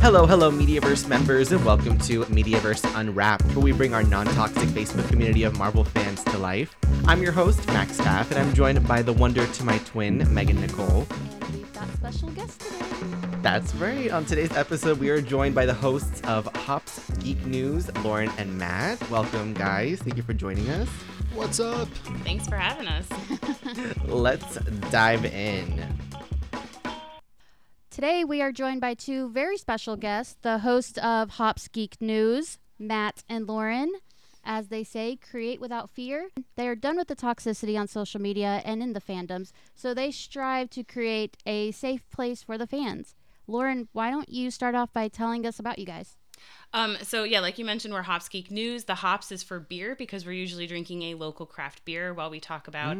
Hello, hello, Mediaverse members, and welcome to Mediaverse Unwrapped, where we bring our non toxic Facebook community of Marvel fans to life. I'm your host, Max Taff, and I'm joined by the wonder to my twin, Megan Nicole. And we've got special guests today. That's right. On today's episode, we are joined by the hosts of Hops Geek News, Lauren and Matt. Welcome, guys. Thank you for joining us. What's up? Thanks for having us. Let's dive in. Today we are joined by two very special guests, the host of Hops Geek News, Matt and Lauren. As they say, create without fear. They are done with the toxicity on social media and in the fandoms, so they strive to create a safe place for the fans. Lauren, why don't you start off by telling us about you guys? Um, so yeah, like you mentioned, we're Hops Geek News. The hops is for beer because we're usually drinking a local craft beer while we talk about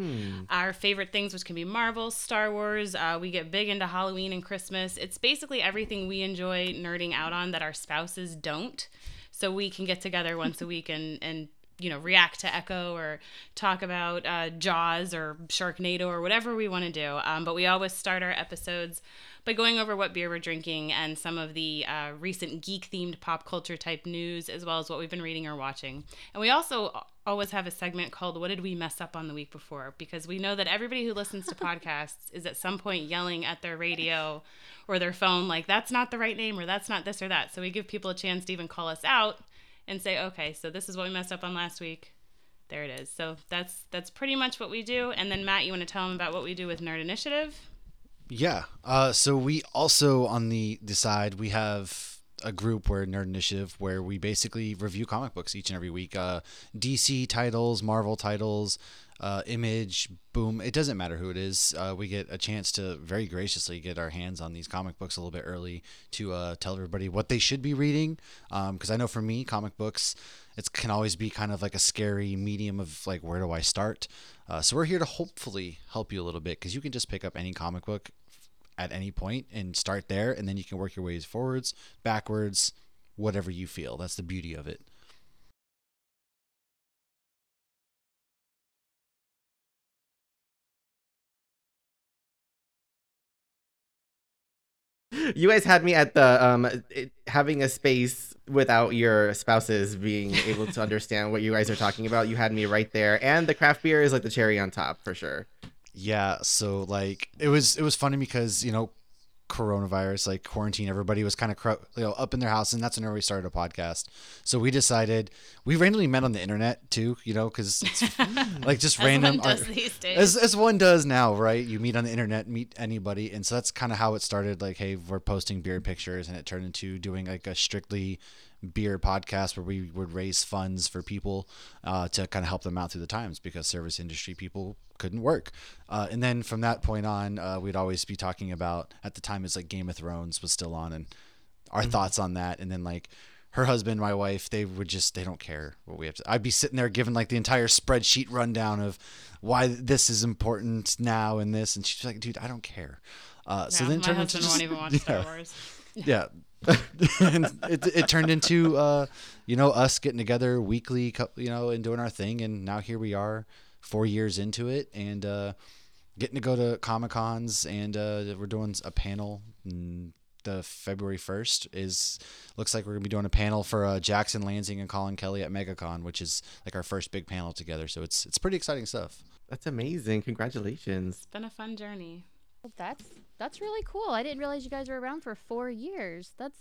our favorite things, which can be Marvel, Star Wars. Uh, we get big into Halloween and Christmas. It's basically everything we enjoy nerding out on that our spouses don't. So we can get together once a week and and you know react to Echo or talk about uh, Jaws or Sharknado or whatever we want to do. Um, but we always start our episodes by going over what beer we're drinking and some of the uh, recent geek themed pop culture type news, as well as what we've been reading or watching. And we also always have a segment called What Did We Mess Up on the Week Before? Because we know that everybody who listens to podcasts is at some point yelling at their radio or their phone, like, that's not the right name or that's not this or that. So we give people a chance to even call us out and say, okay, so this is what we messed up on last week. There it is. So that's that's pretty much what we do. And then Matt, you want to tell them about what we do with Nerd Initiative? Yeah. Uh, so we also on the the side we have a group where Nerd Initiative where we basically review comic books each and every week. Uh, DC titles, Marvel titles, uh, Image, Boom. It doesn't matter who it is. Uh, we get a chance to very graciously get our hands on these comic books a little bit early to uh, tell everybody what they should be reading. Because I know for me, comic books it can always be kind of like a scary medium of like where do I start. Uh, so we're here to hopefully help you a little bit because you can just pick up any comic book at any point and start there, and then you can work your ways forwards, backwards, whatever you feel. That's the beauty of it. You guys had me at the um it, having a space without your spouses being able to understand what you guys are talking about. You had me right there, and the craft beer is like the cherry on top for sure. Yeah, so like it was it was funny because you know coronavirus like quarantine everybody was kind of cro- you know up in their house and that's when we started a podcast so we decided we randomly met on the internet too you know because it's like just random one does ar- these days. as, as one does now right you meet on the internet meet anybody and so that's kind of how it started like hey we're posting beer pictures and it turned into doing like a strictly beer podcast where we would raise funds for people uh, to kind of help them out through the times because service industry people couldn't work. Uh, and then from that point on uh, we'd always be talking about at the time it's like game of thrones was still on and our thoughts on that. And then like her husband my wife they would just they don't care what we have to i'd be sitting there giving like the entire spreadsheet rundown of why this is important now and this. And she's like dude i don't care. Uh, so then it my turned husband into won't even watch yeah. Star Wars. yeah and it, it turned into uh you know us getting together weekly you know and doing our thing and now here we are four years into it and uh getting to go to comic cons and uh we're doing a panel mm, the february 1st is looks like we're gonna be doing a panel for uh, jackson lanzing and collin kelly at megacon which is like our first big panel together so it's it's pretty exciting stuff That's amazing. Congratulations. It's been a fun journey. That's that's really cool. I didn't realize you guys were around for four years. That's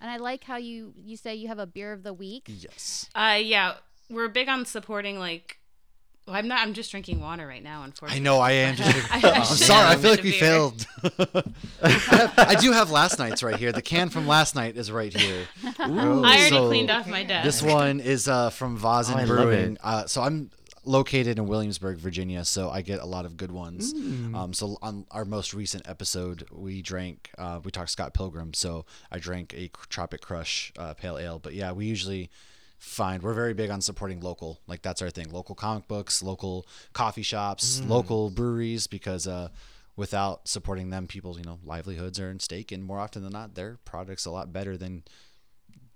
and I like how you you say you have a beer of the week. yes Uh, yeah, we're big on supporting like. Well, I'm not. I'm just drinking water right now. Unfortunately, I know I am. Just I- I I'm sorry. I feel like we beer. failed. I, have- I do have last night's right here. The can from last night is right here. Ooh. I already So, cleaned off my desk. This one is uh, from Väsen Oh, I love Brewing. it. Uh, so I'm located in Williamsburg, Virginia, so I get a lot of good ones. Mm. Um, so on our most recent episode, we drank, uh, we talked Scott Pilgrim. So I drank a Tropic Crush uh, Pale Ale. But yeah, we usually find we're very big on supporting local. Like that's our thing: local comic books, local coffee shops, Mm. local breweries. Because uh, without supporting them, people's you know livelihoods are in stake, and more often than not, their products a lot better than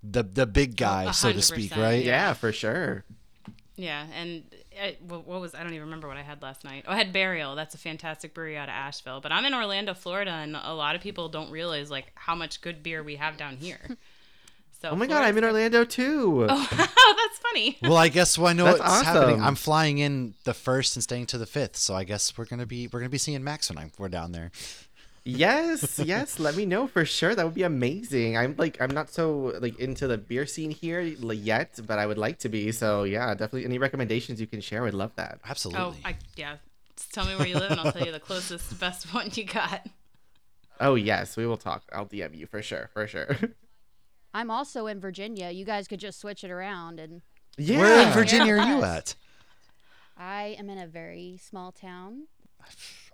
the the big guy, a so to speak, right? Yeah, for sure. Yeah, and I what what was I don't even remember what I had last night. Oh, I had Burial. That's a fantastic brewery out of Asheville. But I'm in Orlando, Florida, and a lot of people don't realize like how much good beer we have down here. So Oh my god, I'm in Orlando too. Oh, that's funny. Well, I guess I know That's what's happening. I'm flying in the first and staying to the fifth, so I guess we're gonna be we're gonna be seeing Max when I'm, we're down there. Yes, yes. Let me know for sure. That would be amazing. I'm like, I'm not so like into the beer scene here yet, but I would like to be. So yeah, definitely. Any recommendations you can share? I would love that. Absolutely. Oh, I yeah. Just tell me where you live, and I'll tell you the closest, best one you got. Oh yes, we will talk. I'll DM you for sure, for sure. I'm also in Virginia. You guys could just switch it around and yeah. Where in Virginia are you at? I am in a very small town.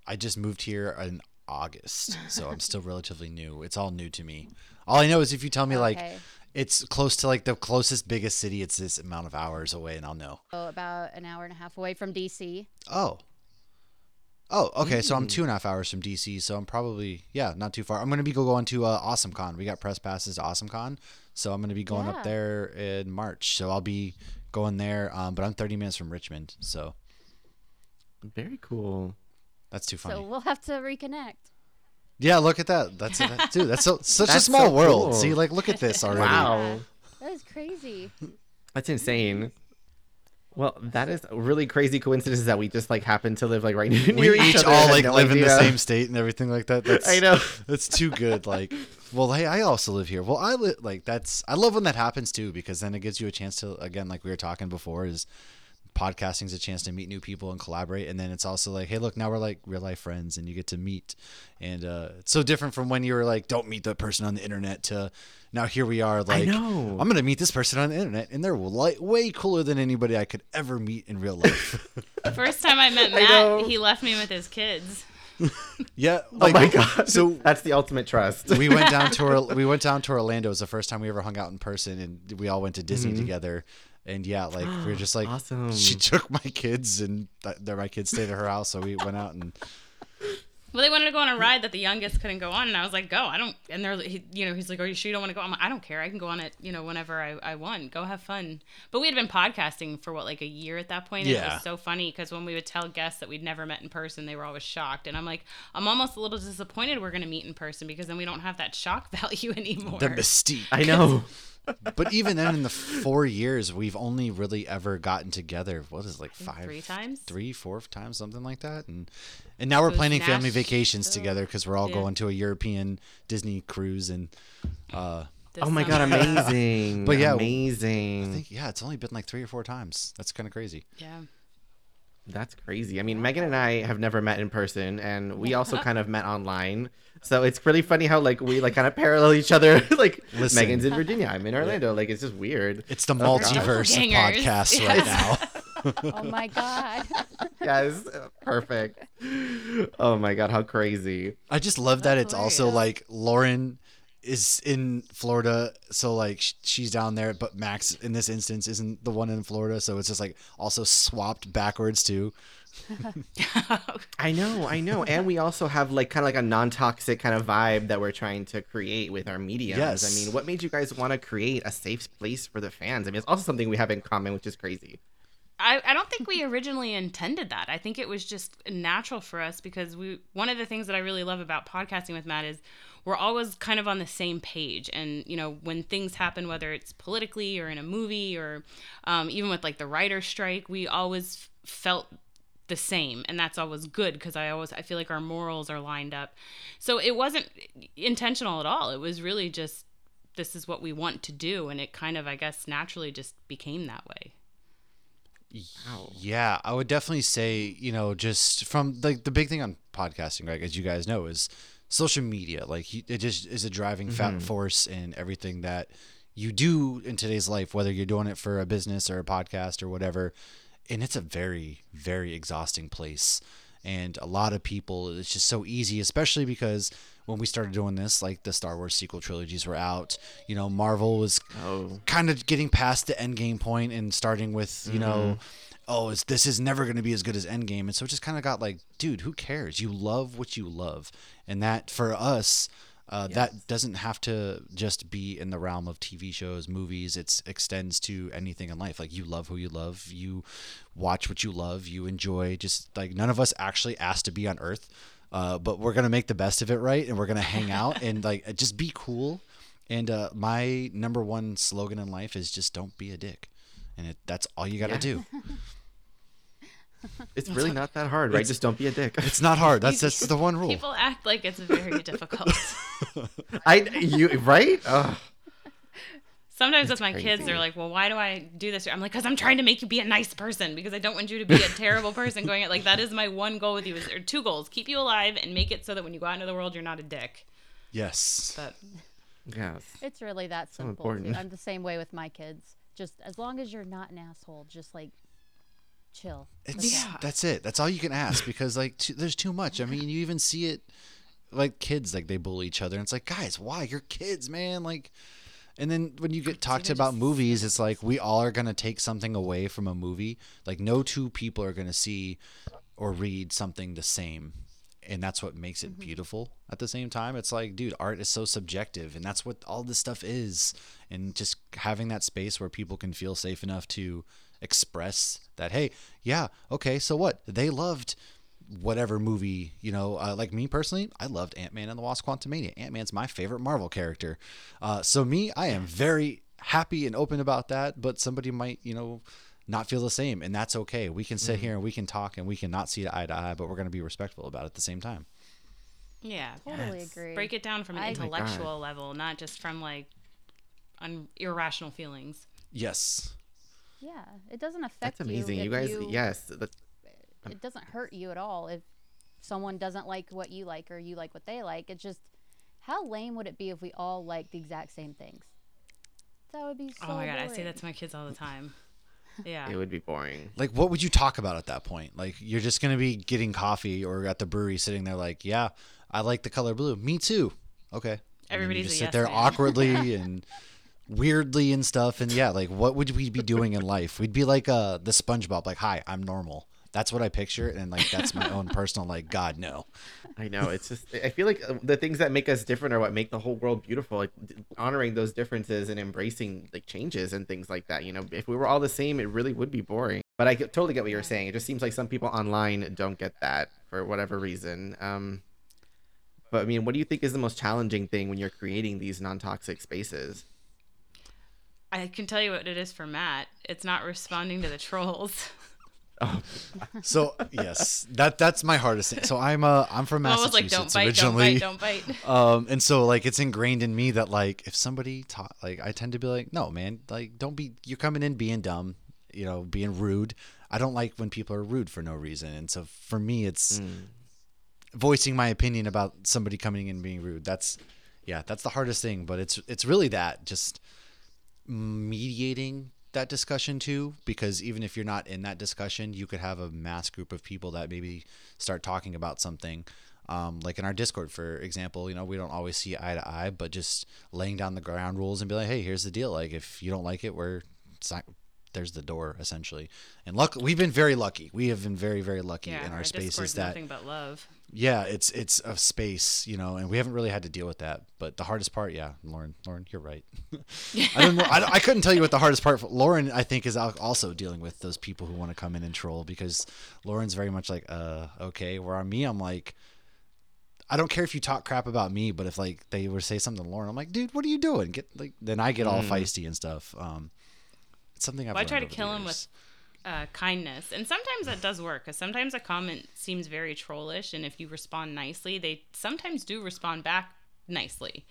I just moved here in August, so I'm still relatively new. It's all new to me. All I know is if you tell me like Okay. it's close to like the closest biggest city, it's this amount of hours away, and I'll know. So about an hour and a half away from DC. Oh. Oh, okay. So I'm two and a half hours from DC, so I'm probably yeah, not too far. I'm gonna be going to uh, AwesomeCon. We got press passes to AwesomeCon, so I'm gonna be going Yeah. up there in March. So I'll be going there. Um, but I'm 30 minutes from Richmond, so Very cool. That's too funny. So we'll have to reconnect. yeah, look at that. That's that, dude. That's so, such a That's small so world. cool. See, like, look at this already. Wow, That is crazy. that's insane. Well, that is a really crazy coincidence that we just like happen to live like right near We each each other. I all had like no live in the idea. same state and everything like that. That's, I know. That's too good. Like, well, hey, I also live here. Well, I live like that's. I love when that happens too because then it gives you a chance to again, like we were talking before, is podcasting's a chance to meet new people and collaborate, and then it's also like, hey, look, now we're like real life friends, and you get to meet, and uh, it's so different from when you were like, don't meet the person on the internet to now here we are like, know. I'm gonna meet this person on the internet, and they're like way cooler than anybody I could ever meet in real life. First time I met I. Matt, he left me with his kids. yeah. Oh Like, my god. So that's the ultimate trust. we went down to we went down to Orlando. It was the first time we ever hung out in person, and we all went to Disney together. And yeah, like we are just like, Awesome. she took my kids, and th- they're my kids stayed at her house, so we went out and Well, they wanted to go on a ride that the youngest couldn't go on, and I was like, "Go!" I don't. And they're, he, you know, he's like, "Are you sure you don't want to go?" I'm like, "I don't care. I can go on it, you know, whenever I, I want. Go have fun." But we had been podcasting for what, like a year at that point. and It was so funny because when we would tell guests that we'd never met in person, they were always shocked. And I'm like, I'm almost a little disappointed we're gonna meet in person because then we don't have that shock value anymore. the mystique. I know. But even then, in the four years, we've only really ever gotten together. What is it, like five, three times? three, four times, something like that. And and now we're It was planning family vacations Nashville. together because we're all Yeah. going to a European Disney cruise and. uh this Oh my god, amazing. But yeah, amazing. I think yeah, it's only been like three or four times. That's kind of crazy. Yeah. That's crazy. I mean, Megan and I have never met in person, and we also kind of met online. So it's really funny how like we like kind of parallel each other. like Listen. Megan's in Virginia, I'm in Orlando. Like it's just weird. It's the Oh, multiverse of Doppelgangers. podcasts right now. Oh my god. yes, perfect. Oh my god, how crazy! I just love that That's it's also hilarious. like Lauren is in Florida, so like she's down there, but Max in this instance isn't the one in Florida, so it's just like also swapped backwards too. I know, I know, and we also have like kind of like a non-toxic kind of vibe that we're trying to create with our mediums. Yes. I mean, what made you guys want to create a safe place for the fans? I mean, it's also something we have in common, which is crazy. I, I don't think we originally intended that. I think it was just natural for us because we one of the things that I really love about podcasting with Matt is we're always kind of on the same page. And you know, when things happen, whether it's politically or in a movie or um, even with like the writer strike, we always felt the same. And that's always good because i always i feel like our morals are lined up. So it wasn't intentional at all. It was really just this is what we want to do. And it kind of i guess naturally just became that way. Wow. Yeah, I would definitely say, you know, just from like the big thing on podcasting, right, as you guys know, is social media. Like it just is a driving fat mm-hmm. force in everything that you do in today's life, whether you're doing it for a business or a podcast or whatever. And it's a very, very exhausting place. And a lot of people, it's just so easy, especially because when we started doing this, like the Star Wars sequel trilogies were out. You know, Marvel was Oh. kind of getting past the Endgame point and starting with, you mm-hmm. know, oh, it's, this is never going to be as good as Endgame. And so it just kind of got like, dude, who cares? You love what you love. And that for us, Uh, That doesn't have to just be in the realm of TV shows, movies. It extends to anything in life. Like you love who you love, you watch what you love, you enjoy. Just like none of us actually asked to be on Earth, uh, but we're gonna make the best of it, right? And we're gonna hang out and like just be cool. And uh, my number one slogan in life is just don't be a dick, and it, that's all you got to Yeah. do. It's really not that hard, right? Just don't be a dick. It's not hard. That's that's the one rule. People act like it's very difficult. I you right? Ugh. Sometimes with my crazy. kids, they're like, "Well, why do I do this?" I'm like, "Cause I'm trying to make you be a nice person. Because I don't want you to be a terrible person." Going at like that is my one goal with you is or two goals: keep you alive and make it so that when you go out into the world, you're not a dick. Yes. But Yes. It's really that simple. important. too. I'm the same way with my kids. Just as long as you're not an asshole, just like chill. It's That's Yeah. that's it. That's all you can ask because like too, there's too much. I mean, you even see it like kids like they bully each other. And it's like, guys, why? You're kids, man. Like, and then when you get talked about just- movies, it's like we all are gonna take something away from a movie. Like, no two people are gonna see or read something the same. And that's what makes it mm-hmm. beautiful at the same time. It's like, dude, art is so subjective, and that's what all this stuff is. And just having that space where people can feel safe enough to express that, hey, yeah, okay, so what? They loved whatever movie, you know, uh, like me personally, I loved Ant Man and the Wasp Quantumania. Ant Man's my favorite Marvel character. Uh, so, me, I am very happy and open about that, but somebody might, you know, not feel the same, and that's okay. We can sit here and we can talk and we can not see eye to eye, but we're going to be respectful about it at the same time. yeah, Totally Yes. agree. break it down from an I- my God. intellectual level, not just from like un- irrational feelings. Yes. Yeah, it doesn't affect That's amazing. you. You, guys, you- yes. That, it doesn't hurt you at all if someone doesn't like what you like or you like what they like. It's just how lame would it be if we all liked the exact same things? That would be so. oh my god, I say that to my kids all the time. Yeah. it would be boring. Like, what would you talk about at that point? Like, you're just going to be getting coffee or at the brewery sitting there, like, yeah, I like the color blue. Me too. Okay. And then Everybody's just a sit yes there man. awkwardly and weirdly and stuff. And yeah, like, what would we be doing in life? We'd be like uh, the SpongeBob, like, hi, I'm normal. That's what I picture. And like, that's my own personal, like, God, no. I know. It's just. I feel like uh, the things that make us different are what make the whole world beautiful. Like honoring those differences and embracing like changes and things like that. You know, if we were all the same, it really would be boring. But I totally get what you're saying. It just seems like some people online don't get that for whatever reason. Um, but I mean, what do you think is the most challenging thing when you're creating these non-toxic spaces? I can tell you what it is for Matt. It's not responding to the trolls. Oh, So yes, that that's my hardest thing. So I'm uh I'm from I'm almost like, don't bite, originally. don't bite, don't bite. um and so like it's ingrained in me that like if somebody taught like i tend to be like no man like don't be you're coming in being dumb you know being rude i don't like when people are rude for no reason and so for me it's voicing my opinion about somebody coming in being rude that's yeah that's the hardest thing but it's it's really that just mediating that discussion too because even if you're not in that discussion you could have a mass group of people that maybe start talking about something. Um, like in our discord for example you know we don't always see eye to eye but just laying down the ground rules and be like hey here's the deal. Like if you don't like it we're there's the door essentially and luck we've been very lucky we have been very very lucky Yeah, in our Discord's spaces that nothing but love. yeah it's it's a space you know and we haven't really had to deal with that but the hardest part yeah lauren lauren you're right i don't know I, I couldn't tell you what the hardest part for lauren i think is also dealing with those people who want to come in and troll because lauren's very much like uh okay where on me i'm like I don't care if you talk crap about me, but if like they were to say something to Lauren, I'm like, dude, what are you doing? Get like, then I get all feisty and stuff. Um, it's something I've. Well, I try to kill him with uh, kindness, and sometimes that does work. Because sometimes a comment seems very trollish, and if you respond nicely, they sometimes do respond back nicely.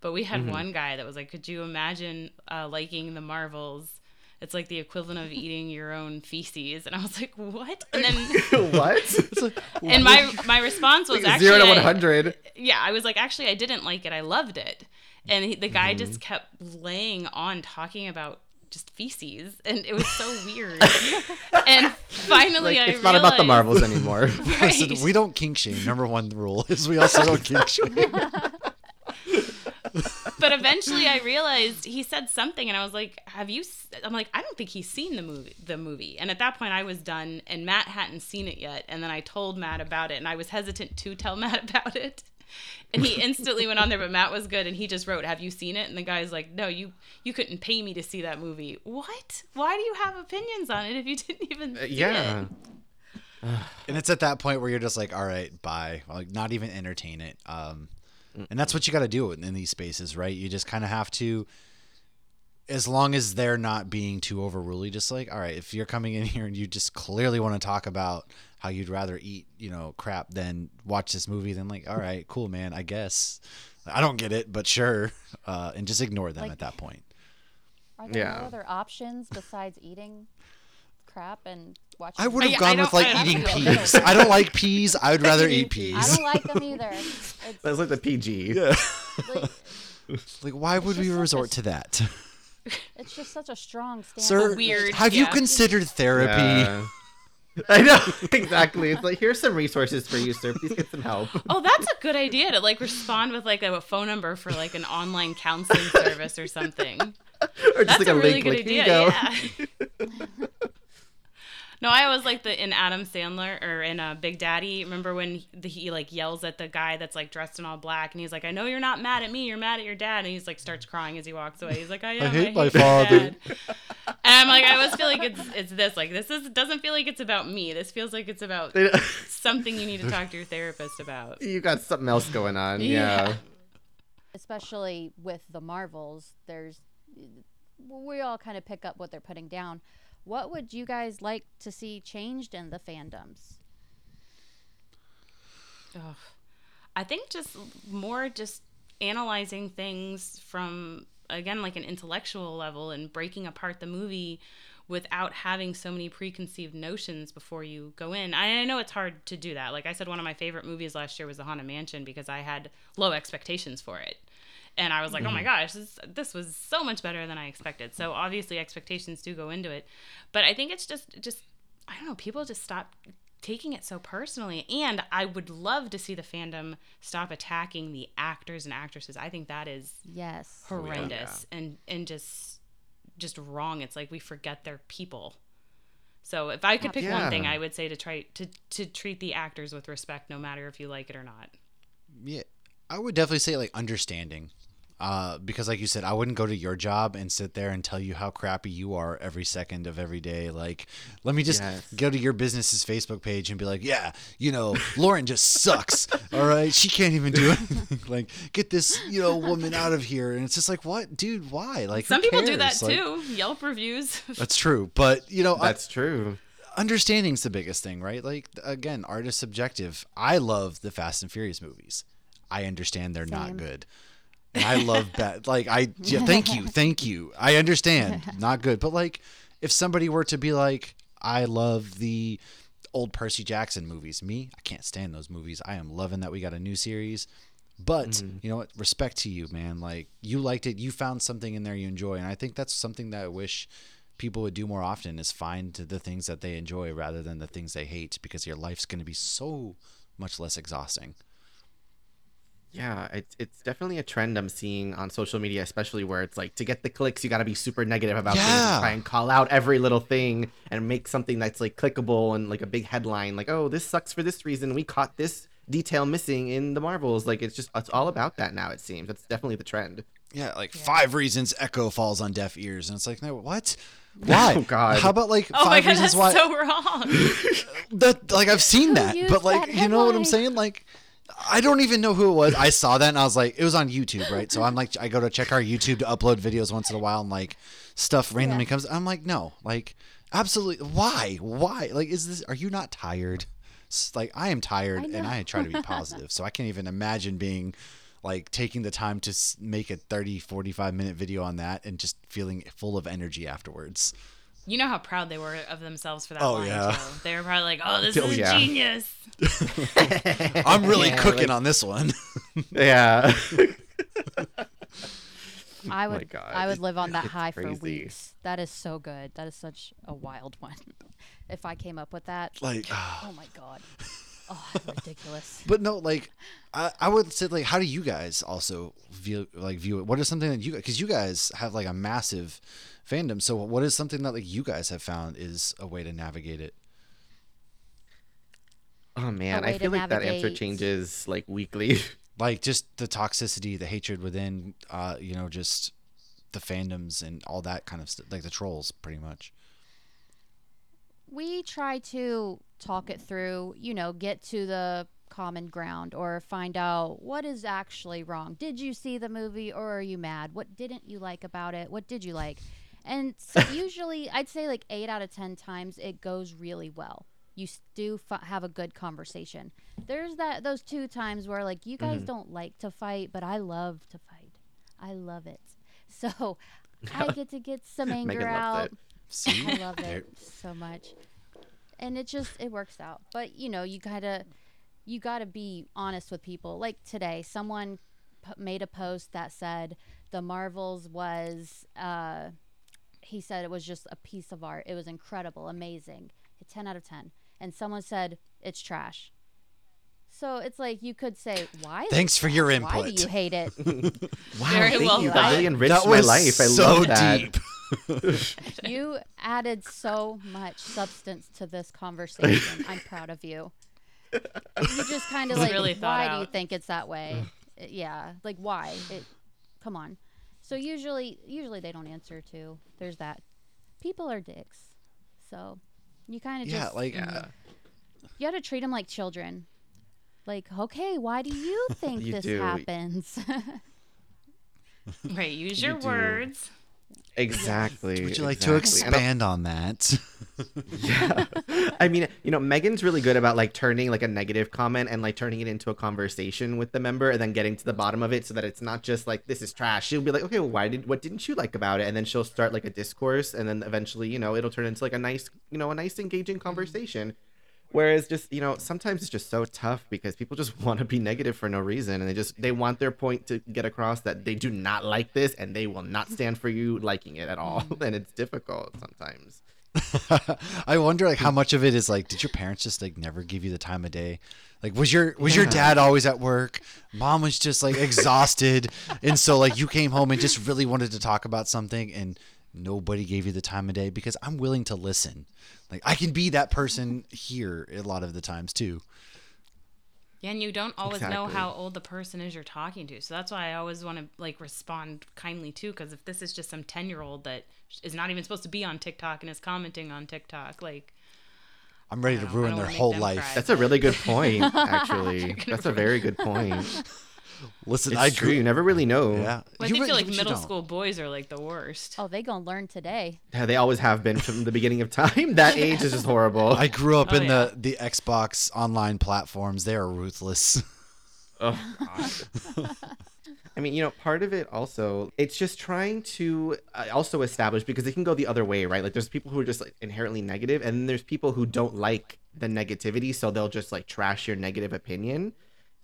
But we Mm-hmm. had one guy that was like, "Could you imagine uh, liking the Marvels?" It's like the equivalent of eating your own feces, and I was like, "What?" And then, what? and my my response was actually, Zero to one hundred. yeah, I was like, actually, I didn't like it. I loved it. And he, the guy Mm-hmm. just kept laying on talking about just feces, and it was so weird. and finally, Like I it's not about the Marvels anymore. I said, we don't kink shame. Number one rule is we also don't kink shame. But eventually, I realized he said something, and I was like, "Have you?" I'm like, "I don't think he's seen the movie." The movie, and at that point, I was done, and Matt hadn't seen it yet. And then I told Matt about it, and I was hesitant to tell Matt about it. And he instantly went on there. But Matt was good, and he just wrote, "Have you seen it?" And the guy's like, "No, you you couldn't pay me to see that movie. What? Why do you have opinions on it if you didn't even Uh, see yeah. it?" And it's at that point where you're just like, all right, bye. Like, not even entertain it. Um, and that's what you got to do in, in these spaces, right? You just kind of have to, as long as they're not being too overruly, just like, all right, if you're coming in here and you just clearly want to talk about how you'd rather eat, you know, crap than watch this movie, then like, all right, cool, man, I guess. I don't get it, but sure. Uh, and just ignore them Like- at that point. Are there Yeah. no other options besides eating crap and watching? I would have I- I gone with like eating peas. I don't like peas. I would rather eat peas. I don't like them either. It's, That's like the PG. Yeah. like, Like, why would we such a resort to that? it's just such a strong stance. Sir, weird, have you considered therapy? Yeah. I know exactly. It's like here's some resources for you, sir. Please get some help. Oh, that's a good idea to like respond with like a phone number for like an online counseling service or something. Or just That's like a a, really link, good like, idea. Here you go. Yeah. No, I always like the in Adam Sandler or in uh, Big Daddy. Remember when he, the, he like yells at the guy that's like dressed in all black, and he's like, "I know you're not mad at me. You're mad at your dad." And he's like starts crying as he walks away. He's like, "I am. I hate my your father." dad." And I'm like, I always feel like it's it's this. Like this is doesn't feel like it's about me. This feels like it's about something you need to talk to your therapist about. you got something else going on. Yeah. Yeah. especially with the Marvels, there's we all kind of pick up what they're putting down. What would you guys like to see changed in the fandoms? Ugh. I think just more just analyzing things from again like an intellectual level and breaking apart the movie without having so many preconceived notions before you go in. I, I know it's hard to do that. Like I said, one of my favorite movies last year was The Haunted Mansion because I had low expectations for it. And I was like, oh my mm-hmm. gosh, this, this was so much better than I expected. So obviously expectations do go into it. But I think it's just, just, I don't know, people just stop taking it so personally. And I would love to see the fandom stop attacking the actors and actresses. I think that is Yes. Oh, horrendous and and just just wrong. It's like we forget they're people. So if I could pick one thing, I would say to try to to treat the actors with respect, no matter if you like it or not. Yeah, I would definitely say like understanding, uh, because like you said, I wouldn't go to your job and sit there and tell you how crappy you are every second of every day. Like, let me just Yes. go to your business's Facebook page and be like, yeah, you know, Lauren just sucks. All right, she can't even do anything. like, get this you know woman out of here. And it's just like, what, dude? Why? Like, Some people do that? Like, too. Yelp reviews. That's true, but you know, I- That's true. understanding's the biggest thing, right? Like again, art is subjective. I love the Fast and Furious movies. I understand they're not good. And I love bad like I yeah, thank you, thank you. I understand. Not good. But like if somebody were to be like, I love the old Percy Jackson movies. Me, I can't stand those movies. I am loving that we got a new series. But mm-hmm. you know what? Respect to you, man. Like you liked it. You found something in there you enjoy, and I think that's something that I wish people would do more often is find the things that they enjoy rather than the things they hate, because your life's going to be so much less exhausting. Yeah, it's it's definitely a trend I'm seeing on social media, especially where it's like to get the clicks, you got to be super negative about things and try and call out every little thing and make something that's like clickable and like a big headline, like oh this sucks for this reason. We caught this detail missing in the Marvels. Like it's just it's all about that now. It seems that's definitely the trend. Yeah, like five reasons Echo falls on deaf ears, and it's like, no, what? Why? Oh, God. How about like Oh my five god, reasons that's why? so wrong. that like I've seen that, but like that you know what I'm saying? Like I don't even know who it was. I saw that and I was like, it was on YouTube, right? So I'm like, I go to check our YouTube to upload videos once in a while, and like stuff randomly Yeah. comes. I'm like, no, like absolutely, why, why? Like, is this? Are you not tired? Like I am tired, I and. I try to be positive, so I can't even imagine being like taking the time to make a 30 45 minute video on that and just feeling full of energy afterwards You know how proud they were of themselves for that Oh, line. yeah. Joe. They were probably like, "Oh, this Oh, is yeah. genius." i'm really Yeah, cooking like- on this one Yeah. I Oh my would God. I would live on that It's high for weeks. That is so good. That is such a wild one. if I came up with that, like oh my ah. god. Oh, ridiculous. But no, like I, I would say like how do you guys also view like view it? What is something that you because you guys have like a massive fandom. So what is something that like you guys have found is a way to navigate it? Oh man, I feel like that answer changes like weekly. like just the toxicity, the hatred within, uh, you know, just the fandoms and all that kind of stuff, like the trolls, pretty much. We try to talk it through, you know, get to the common ground or find out what is actually wrong. Did you see the movie or are you mad? What didn't you like about it? What did you like? And so usually, I'd say like eight out of 10 times it goes really well. You do f- have a good conversation. There's that those two times where like you guys don't like to fight, but I love to fight. I love it. So I get to get some anger out. See, I love it so much. And it just it works out. But you know, you gotta you gotta be honest with people. Like today, someone p- made a post that said the Marvels was uh he said it was just a piece of art. It was incredible, amazing. A 10 out of 10. And someone said it's trash. So it's like you could say, why? Thanks for your trash? Why input. do you hate it? Wow, Very thank well you. That thought. really enriched that my life. I so love that. deep. You added so much substance to this conversation. I'm proud of you. You just kind of like, really why do you think it's that way? Uh, yeah, like why? It, come on. So usually, usually they don't answer too. There's that. People are dicks, so you kind of Yeah, just like Yeah. you got to treat them like children. Like, okay, why do you think You this do. happens? Right. Use You your do. words. Exactly. Would you like to exactly. I- expand on that? yeah. I mean, you know, Megan's really good about like turning like a negative comment and like turning it into a conversation with the member and then getting to the bottom of it so that it's not just like this is trash. She'll be like, "Okay, well, why did what didn't you like about it?" And then she'll start like a discourse and then eventually, you know, it'll turn into like a nice, you know, a nice engaging mm-hmm. conversation. Whereas just, you know, sometimes it's just so tough because people just want to be negative for no reason and they just they want their point to get across that they do not like this and they will not stand for you liking it at all. Mm. And it's difficult sometimes. I wonder like how much of it is like did your parents just like never give you the time of day? Like was your was your dad always at work? Mom was just like exhausted and so like you came home and just really wanted to talk about something and nobody gave you the time of day because I'm willing to listen. Like I can be that person here a lot of the times too. Yeah, and you don't always know how old the person is you're talking to. So that's why I always want to like respond kindly too. Because if this is just some ten year old that is not even supposed to be on TikTok and is commenting on TikTok, like I'm ready to ruin their whole life. cry. That's a really good point, actually. That's a very good point. Listen, It's I true. You never really know. Yeah. well, I You think re- feel like middle school boys are like the worst. oh, they gonna learn today. Yeah, They always have been from the beginning of time. That age is just horrible. I grew up Oh, in yeah. the the Xbox online platforms. They are ruthless. Oh, I mean, you know, part of it also, it's just trying to uh, also establish because it can go the other way, right? Like, there's people who are just like inherently negative, and then there's people who don't like the negativity, so they'll just like trash your negative opinion.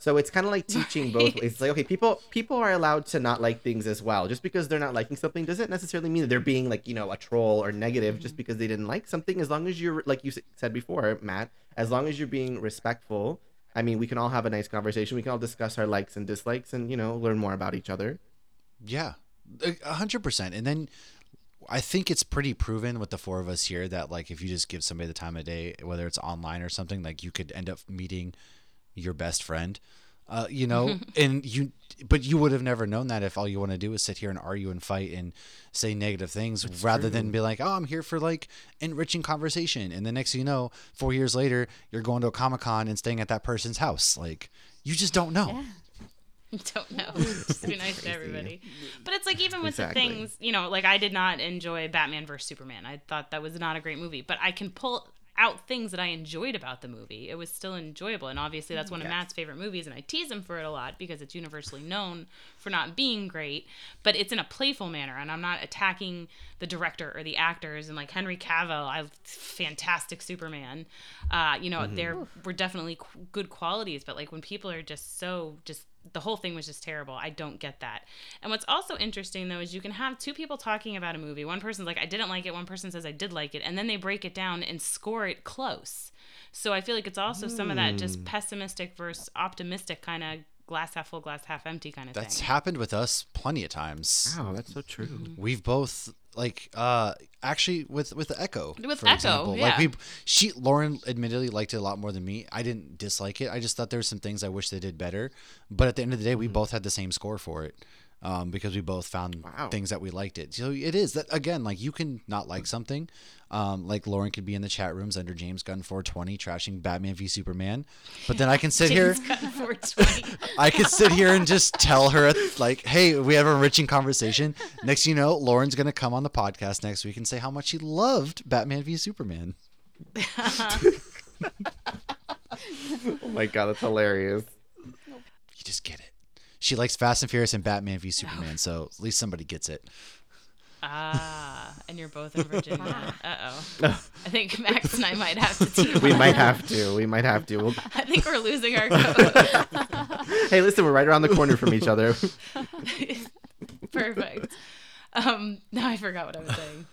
So it's kind of like teaching both. Right. It's like okay, people people are allowed to not like things as well. Just because they're not liking something doesn't necessarily mean that they're being like you know a troll or negative. Just mm-hmm. because they didn't like something, as long as you're like you said before, Matt, as long as you're being respectful. I mean, we can all have a nice conversation. We can all discuss our likes and dislikes, and you know, learn more about each other. Yeah, a a hundred percent. And then I think it's pretty proven with the four of us here that like if you just give somebody the time of day, whether it's online or something, like you could end up meeting your best friend. Uh, you know, and you, but you would have never known that if all you want to do is sit here and argue and fight and say negative things rather than be like, oh, I'm here for like enriching conversation. And the next thing you know, four years later, you're going to a comic con and staying at that person's house. Like, you just don't know. Yeah. don't know. Just be nice to everybody. But it's like even with Exactly. the things, you know, like I did not enjoy Batman vs Superman. I thought that was not a great movie, but I can pull out things that I enjoyed about the movie. It was still enjoyable, and obviously that's one of Yes. Matt's favorite movies, and I tease him for it a lot because it's universally known for not being great. But it's in a playful manner, and I'm not attacking the director or the actors. And like Henry Cavill, I fantastic Superman. Uh, you know, there were definitely qu- good qualities, but like when people are just so just the whole thing was just terrible. I don't get that. And what's also interesting though is you can have two people talking about a movie. One person's like, I didn't like it. One person says, I did like it. And then they break it down and score it close. So I feel like it's also some of that just hmm. pessimistic versus optimistic kind of glass half full, glass half empty kind of thing. That's thing. happened with us plenty of times. Wow, that's so true. Mm-hmm. We've both like uh actually with with Echo. With for Echo, example. Like we she Lauren admittedly liked it a lot more than me. I didn't dislike it. I just thought there were some things I wish they did better. But at the end of the day, we both had the same score for it. Um, because we both found Wow. things that we liked it. So it is that again, like you can not like something. Um, like Lauren could be in the chat rooms under James Gunn 420 trashing Batman v Superman, but then I can sit here James Gunn 420. I could sit here and just tell her like, "Hey, we have a enriching conversation." Next, you know, Lauren's gonna come on the podcast next week and say how much she loved Batman v Superman. Oh my god, that's hilarious. You just get it. She likes Fast and Furious and Batman v Superman, so at least somebody gets it. ah, and you're both in Virginia. Uh oh. I think Max and I might have to team We up. might have to. We might have to. We'll... I think we're losing our code. Hey, listen, we're right around the corner from each other. Perfect. Um, now I forgot what I was saying.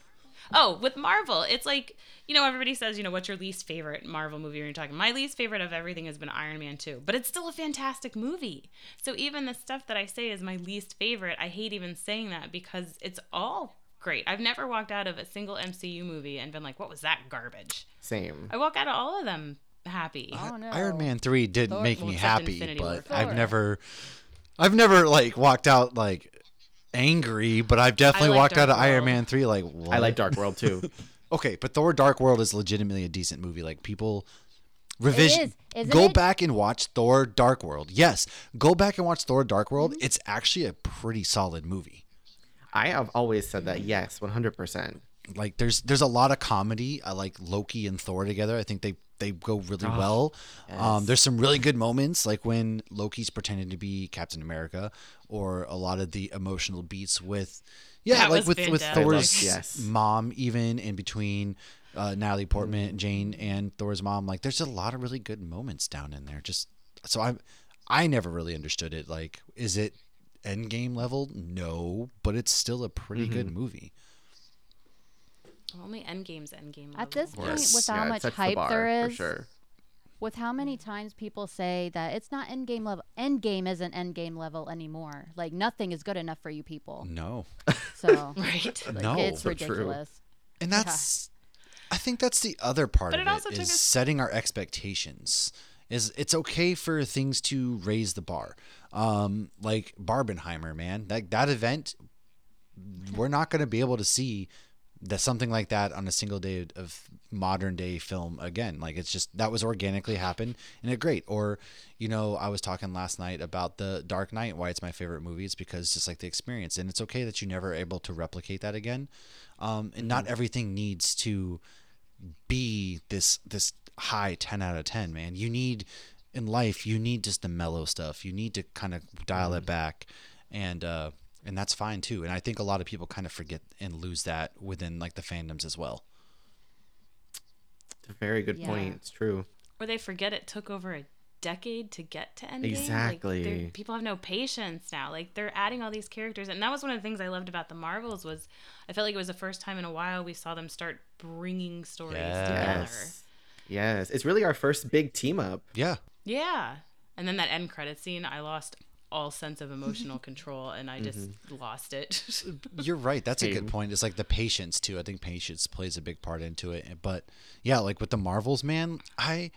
Oh, with Marvel, it's like you know everybody says you know what's your least favorite Marvel movie when you're talking. My least favorite of everything has been Iron Man 2, but it's still a fantastic movie. So even the stuff that I say is my least favorite, I hate even saying that because it's all great. I've never walked out of a single MCU movie and been like, "What was that garbage?" Same. I walk out of all of them happy. Oh no. Iron Man three did Thor- make well, me happy, Infinity War. but I've never, I've never like walked out like angry, but I've definitely like walked out Dark of Iron Man three like. What? I like Dark World too. Okay, but Thor: Dark World is legitimately a decent movie. Like people revision is, isn't go it? back and watch Thor: Dark World. Yes, go back and watch Thor: Dark World. Mm-hmm. It's actually a pretty solid movie. I have always said that. Yes, 100%. Like there's there's a lot of comedy. I like Loki and Thor together. I think they they go really Oh, well. Um, there's some really good moments, like when Loki's pretending to be Captain America, or a lot of the emotional beats with, yeah, That like was with with. Thor's Yes. mom, even in between uh, Natalie Portman, Jane, Mm-hmm. and Thor's mom. Like there's a lot of really good moments down in there. Just so I, I never really understood it. Like, is it Endgame level? No, but it's still a pretty Mm-hmm. good movie. Only Endgame's Endgame. At this point, Yes. with how Yeah, much sets the hype bar, there for sure. with how many times people say that it's not endgame level, endgame isn't endgame level anymore. Like nothing is good enough for you people. No. So right. like, No. it's So true. ridiculous. And that's I think that's the other part But of it it also is took us- setting our expectations. Is it's okay for things to raise the bar. Um like Barbenheimer, man. That that event we're not going to be able to see that something like that on a single day of modern day film again. Like it's just that was organically happened and it great. Or, you know, I was talking last night about the Dark Knight, why it's my favorite movie. It's because just like the experience, and it's okay that you never able to replicate that again. Um, and not everything needs to be this this high 10 out of 10 man you need in life you need just the mellow stuff you need to kind of dial it back and uh and that's fine too and i think a lot of people kind of forget and lose that within like the fandoms as well It's a very good Yeah. point. It's true. Or they forget it took over a decade to get to Endgame. Exactly. Like, people have no patience now. Like they're adding all these characters, and that was one of the things I loved about the Marvels was I felt like it was the first time in a while we saw them start bringing stories together. Yes. Yes. It's really our first big team up. yeah Yeah, and then that end credit scene, I lost all sense of emotional control, and I just mm-hmm. lost it. you're right. That's a good point. It's like the patience too. I think patience plays a big part into it. But yeah like with the marvels man i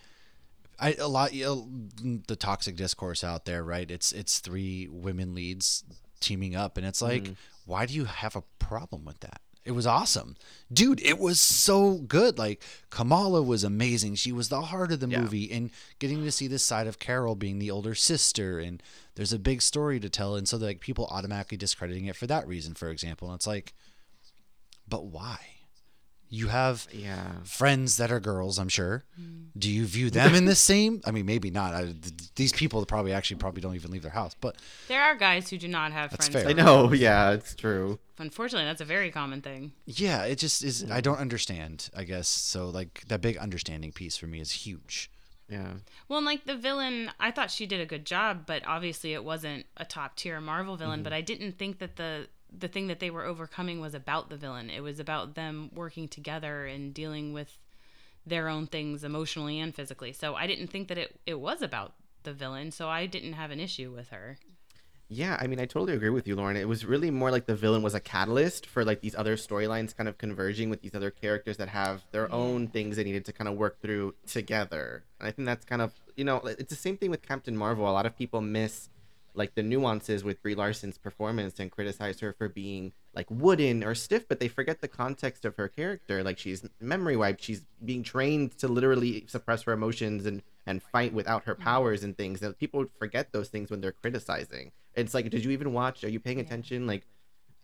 I a lot you know, the toxic discourse out there, right? It's it's three women leads teaming up, and it's like, mm-hmm. why do you have a problem with that? It was awesome, dude. It was so good. Like Kamala was amazing. She was the heart of the Yeah. movie, and getting to see this side of Carol being the older sister, and there's a big story to tell, and so like people automatically discrediting it for that reason, for example. And it's like, but why? You have Yeah. friends that are girls, I'm sure. Mm. Do you view them in the same? I mean, maybe not. I, th- these people probably actually probably don't even leave their house. But there are guys who do not have That's friends. fair. I know. girls. Yeah, it's true. Unfortunately, that's a very common thing. yeah, it just is. I don't understand. I guess so. Like that big understanding piece for me is huge. Yeah. Well, and like the villain, I thought she did a good job, but obviously it wasn't a top tier Marvel villain. Mm-hmm. But I didn't think that the the thing that they were overcoming was about the villain. It was about them working together and dealing with their own things emotionally and physically. So I didn't think that it it was about the villain, so I didn't have an issue with her. Yeah, I mean, I totally agree with you, Lauren. It was really more like the villain was a catalyst for like these other storylines kind of converging with these other characters that have their own things they needed to kind of work through together. And I think that's kind of, you know, it's the same thing with Captain Marvel. A lot of people miss like the nuances with Brie Larson's performance and criticize her for being like wooden or stiff, but they forget the context of her character. Like she's memory wiped, she's being trained to literally suppress her emotions and and fight without her mm-hmm. powers and things. And people forget those things when they're criticizing. It's like, did you even watch? Are you paying attention? Like,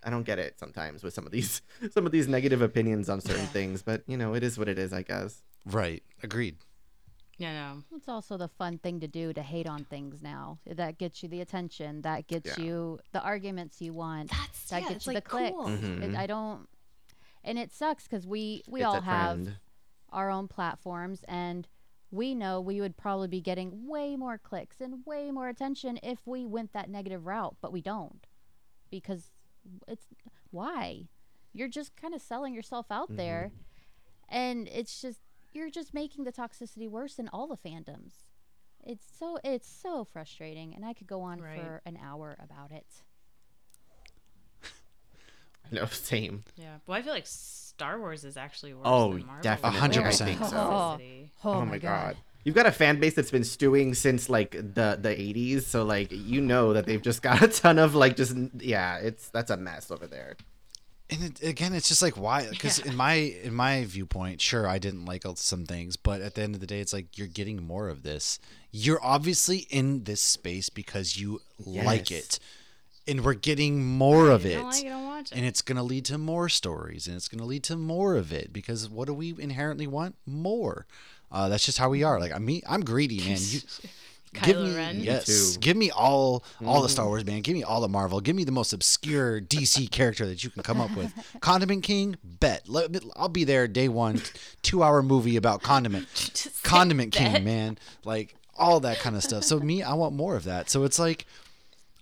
I don't get it sometimes with some of these some of these negative opinions on certain things. But you know, it is what it is, I guess. Right. Agreed. Yeah, no. It's also the fun thing to do to hate on things now. That gets you the attention. That gets Yeah. you the arguments you want. That's that yeah, gets it's you like the clicks. cool. Mhm. It, I don't, and it sucks because we we It's all have our own platforms, and we know we would probably be getting way more clicks and way more attention if we went that negative route, but we don't because it's why you're just kind of selling yourself out there, and it's just you're just making the toxicity worse in all the fandoms. It's so it's so frustrating, and I could go on Right. for an hour about it. No, same. Yeah. Well, I feel like Star Wars is actually worse Oh, than Marvel. definitely. A hundred percent. so. Oh, oh toxicity. Oh, my god. You've got a fan base that's been stewing since like the the 80s, so like you know that they've just got a ton of like just yeah, it's that's a mess over there. And it, again it's just like why because in my in my viewpoint sure i didn't like some things but at the end of the day it's like you're getting more of this. You're obviously in this space because you like it and we're getting more of it don't like it, don't watch it. and it's going to lead to more stories and it's going to lead to more of it because what do we inherently want? More. Uh, that's just how we are. Like i mean i'm greedy man. You give Kylo me Ren. Me yes. too. give me all all the Mm. star wars man. Give me all the marvel. Give me the most obscure dc character that you can come up with. Condiment king? Bet. Let me- i'll be there day one two hour movie about condiment. Just say condiment bet. king man. Like all that kind of stuff. So me i want more of that. So it's like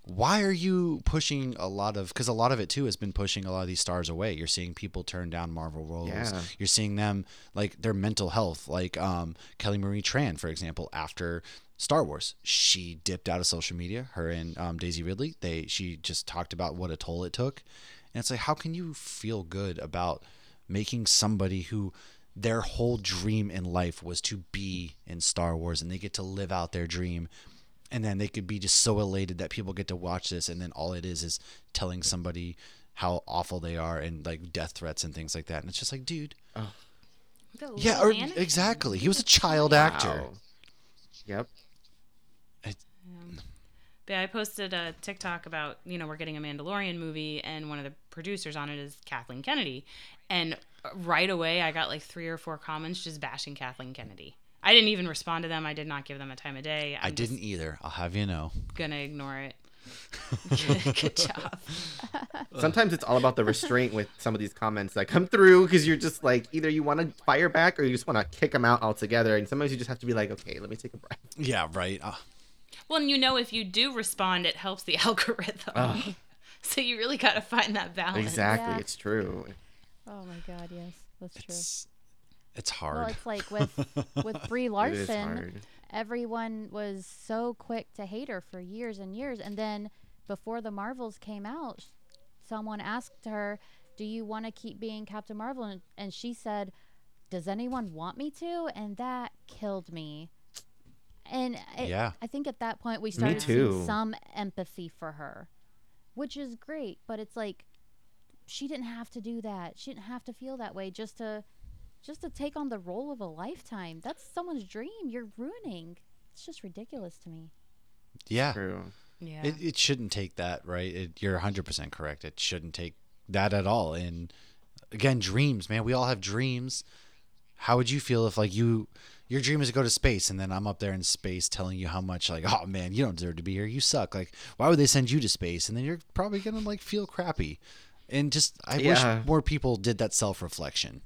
why are you pushing a lot of because a lot of it too has been pushing a lot of these stars away. You're seeing people turn down marvel roles. Yeah. you're seeing them like their mental health. Like um, kelly marie tran for example after star wars. She dipped out of social media her and um, daisy ridley. They she just talked about what a toll it took. And it's like how can you feel good about making somebody who their whole dream in life was to be in star wars and they get to live out their dream? And then they could be just so elated that people get to watch this and then all it is is telling somebody how awful they are and like death threats and things like that. And it's just like dude. The yeah or exactly. He was a child actor. Wow. Yep. But I posted a TikTok about, you know, we're getting a Mandalorian movie, and one of the producers on it is Kathleen Kennedy. And right away, I got like three or four comments just bashing Kathleen Kennedy. I didn't even respond to them. I did not give them a time of day. I'm i didn't either i'll have you know Just gonna ignore it. Good job. Sometimes it's all about the restraint with some of these comments that come through because you're just like either you want to fire back or you just want to kick them out altogether. And sometimes you just have to be like, okay, let me take a breath. yeah right uh, Well, and you know, if you do respond, it helps the algorithm. So you really got to find that balance. Exactly, Yeah. it's true. Oh my god, yes, that's true. it's it's Well, hard it's like with with Brie Larson, everyone was so quick to hate her for years and years, and then before the Marvels came out, someone asked her, "Do you want to keep being Captain Marvel?" And, and she said, "Does anyone want me to?" And that killed me. And it, Yeah. I think at that point we started too. seeing some empathy for her, which is great. But it's like she didn't have to do that. She didn't have to feel that way just to just to take on the role of a lifetime. That's someone's dream. You're ruining. It's just ridiculous to me. yeah True. Yeah. It, it shouldn't take that, right? It, you're 100% correct. It shouldn't take that at all. And again, dreams, man. We all have dreams. How would you feel if, like, you, your dream is to go to space, and then I'm up there in space telling you how much, like, oh man, you don't deserve to be here. You suck. Like, why would they send you to space? And then you're probably gonna like feel crappy. And just, I Yeah. wish more people did that self reflection.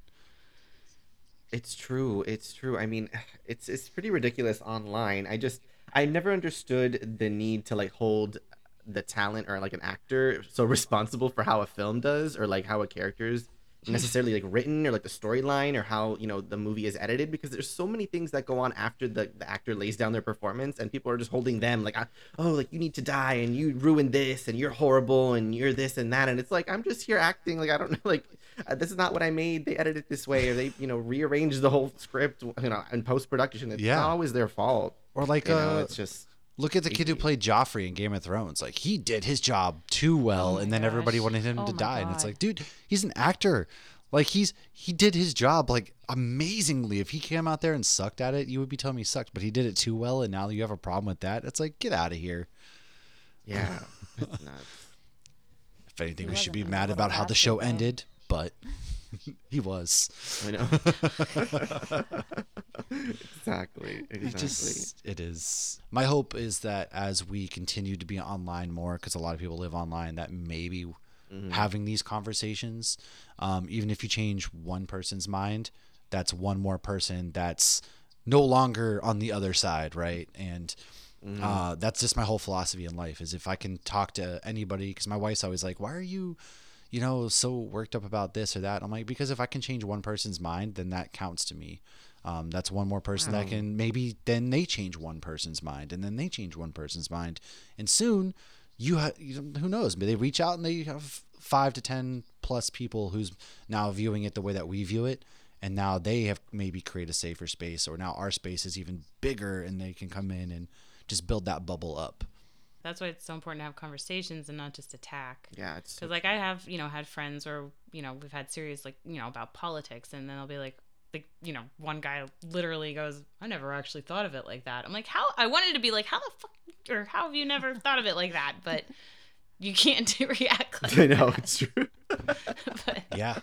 It's true. It's true. I mean, it's it's pretty ridiculous online. I just I never understood the need to like hold the talent or like an actor so responsible for how a film does or like how a character's necessarily like written or like the storyline or how you know the movie is edited because there's so many things that go on after the, the actor lays down their performance and people are just holding them like oh like you need to die and you ruined this and you're horrible and you're this and that. And it's like i'm just here acting like i don't know like uh, this is not what i made. They edited it this way or they you know rearranged the whole script you know in post-production. It's Yeah. not always their fault. Or like you know uh, it's just look at the kid who played Joffrey in Game of Thrones. Like he did his job too well, my and then everybody wanted him Oh to my die. And it's like, dude, he's an actor. Like he's he did his job like amazingly. If he came out there and sucked at it, you would be telling me he sucked. But he did it too well, and now you have a problem with that. It's like get out of here. yeah. If anything, we should be wasn't. He was a mad about how the show ended, but he was. I know. exactly. Exactly. It just it is. My hope is that as we continue to be online more, because a lot of people live online, that maybe having these conversations, um, even if you change one person's mind, that's one more person that's no longer on the other side, right? And uh, that's just my whole philosophy in life is if I can talk to anybody, because my wife's always like, "Why are you?" You know, so worked up about this or that. I'm like, because if I can change one person's mind, then that counts to me. Um, that's one more person that can maybe then they change one person's mind, and then they change one person's mind, and soon you have who knows? Maybe they reach out and they have five to ten plus people who's now viewing it the way that we view it, and now they have maybe create a safer space, or now our space is even bigger, and they can come in and just build that bubble up. That's why it's so important to have conversations and not just attack. yeah, it's Because like I have, you know, had friends or you know we've had serious like you know about politics, and then they'll be like, like you know, one guy literally goes, "I never actually thought of it like that." I'm like, how? I wanted to be like, how the fuck, or how have you never thought of it like that? But you can't react like I know it's true. but, Yeah,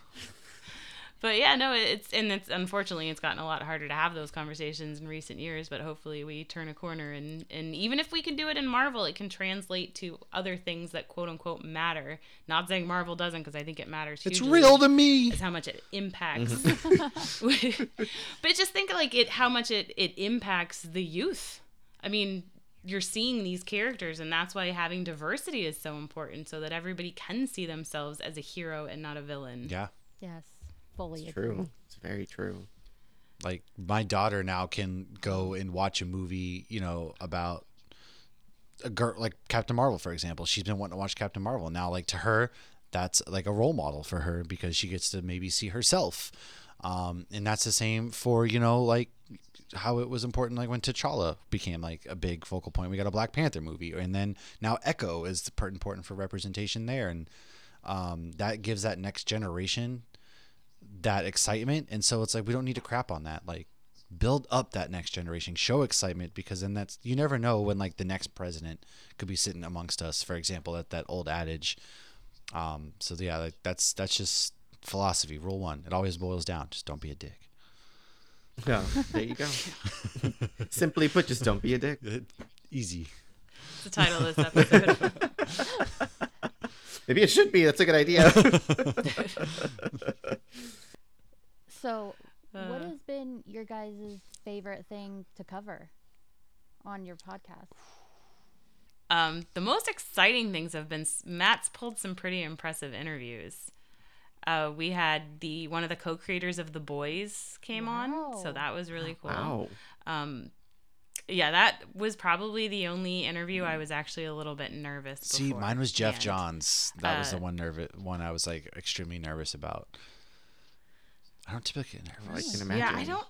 but yeah, no, it's and it's unfortunately it's gotten a lot harder to have those conversations in recent years. But hopefully we turn a corner, and and even if we can do it in Marvel, it can translate to other things that quote unquote matter. Not saying Marvel doesn't, because I think it matters. it's real to me. Is how much it impacts. Mm-hmm. but just think like it, how much it it impacts the youth. I mean. You're seeing these characters, and that's why having diversity is so important, so that everybody can see themselves as a hero and not a villain. Yeah. Yes, fully It's agree. true. It's very true. like my daughter now can go and watch a movie you know about a girl like captain marvel for example she's been wanting to watch captain marvel now like to her that's like a role model for her because she gets to maybe see herself um, and that's the same for you know like how it was important like when T'Challa became like a big focal point we got a Black Panther movie and then now Echo is important for representation there and um, that gives that next generation that excitement. And so it's like we don't need to crap on that. Like build up that next generation. Show excitement because then that's you never know when like the next president could be sitting amongst us for example that that old adage. Um so yeah like, that's that's just philosophy. Rule one it always boils down. Just don't be a dick. Yeah, there you go. Simply put, just don't be a dick. easy. The title of this episode. Maybe it should be. That's a good idea. So, what Uh. has been your guys' favorite thing to cover on your podcast? um, the most exciting things have been Matt's pulled some pretty impressive interviews. Uh, we had the one of the co-creators of The Boys came on, so that was really cool. wow. Um, yeah, that was probably the only interview I was actually a little bit nervous. see before mine was jeff the end. johns that was the Uh, one nervous one i was like extremely nervous about i don't typically get I nervous can imagine. Yeah, I don't.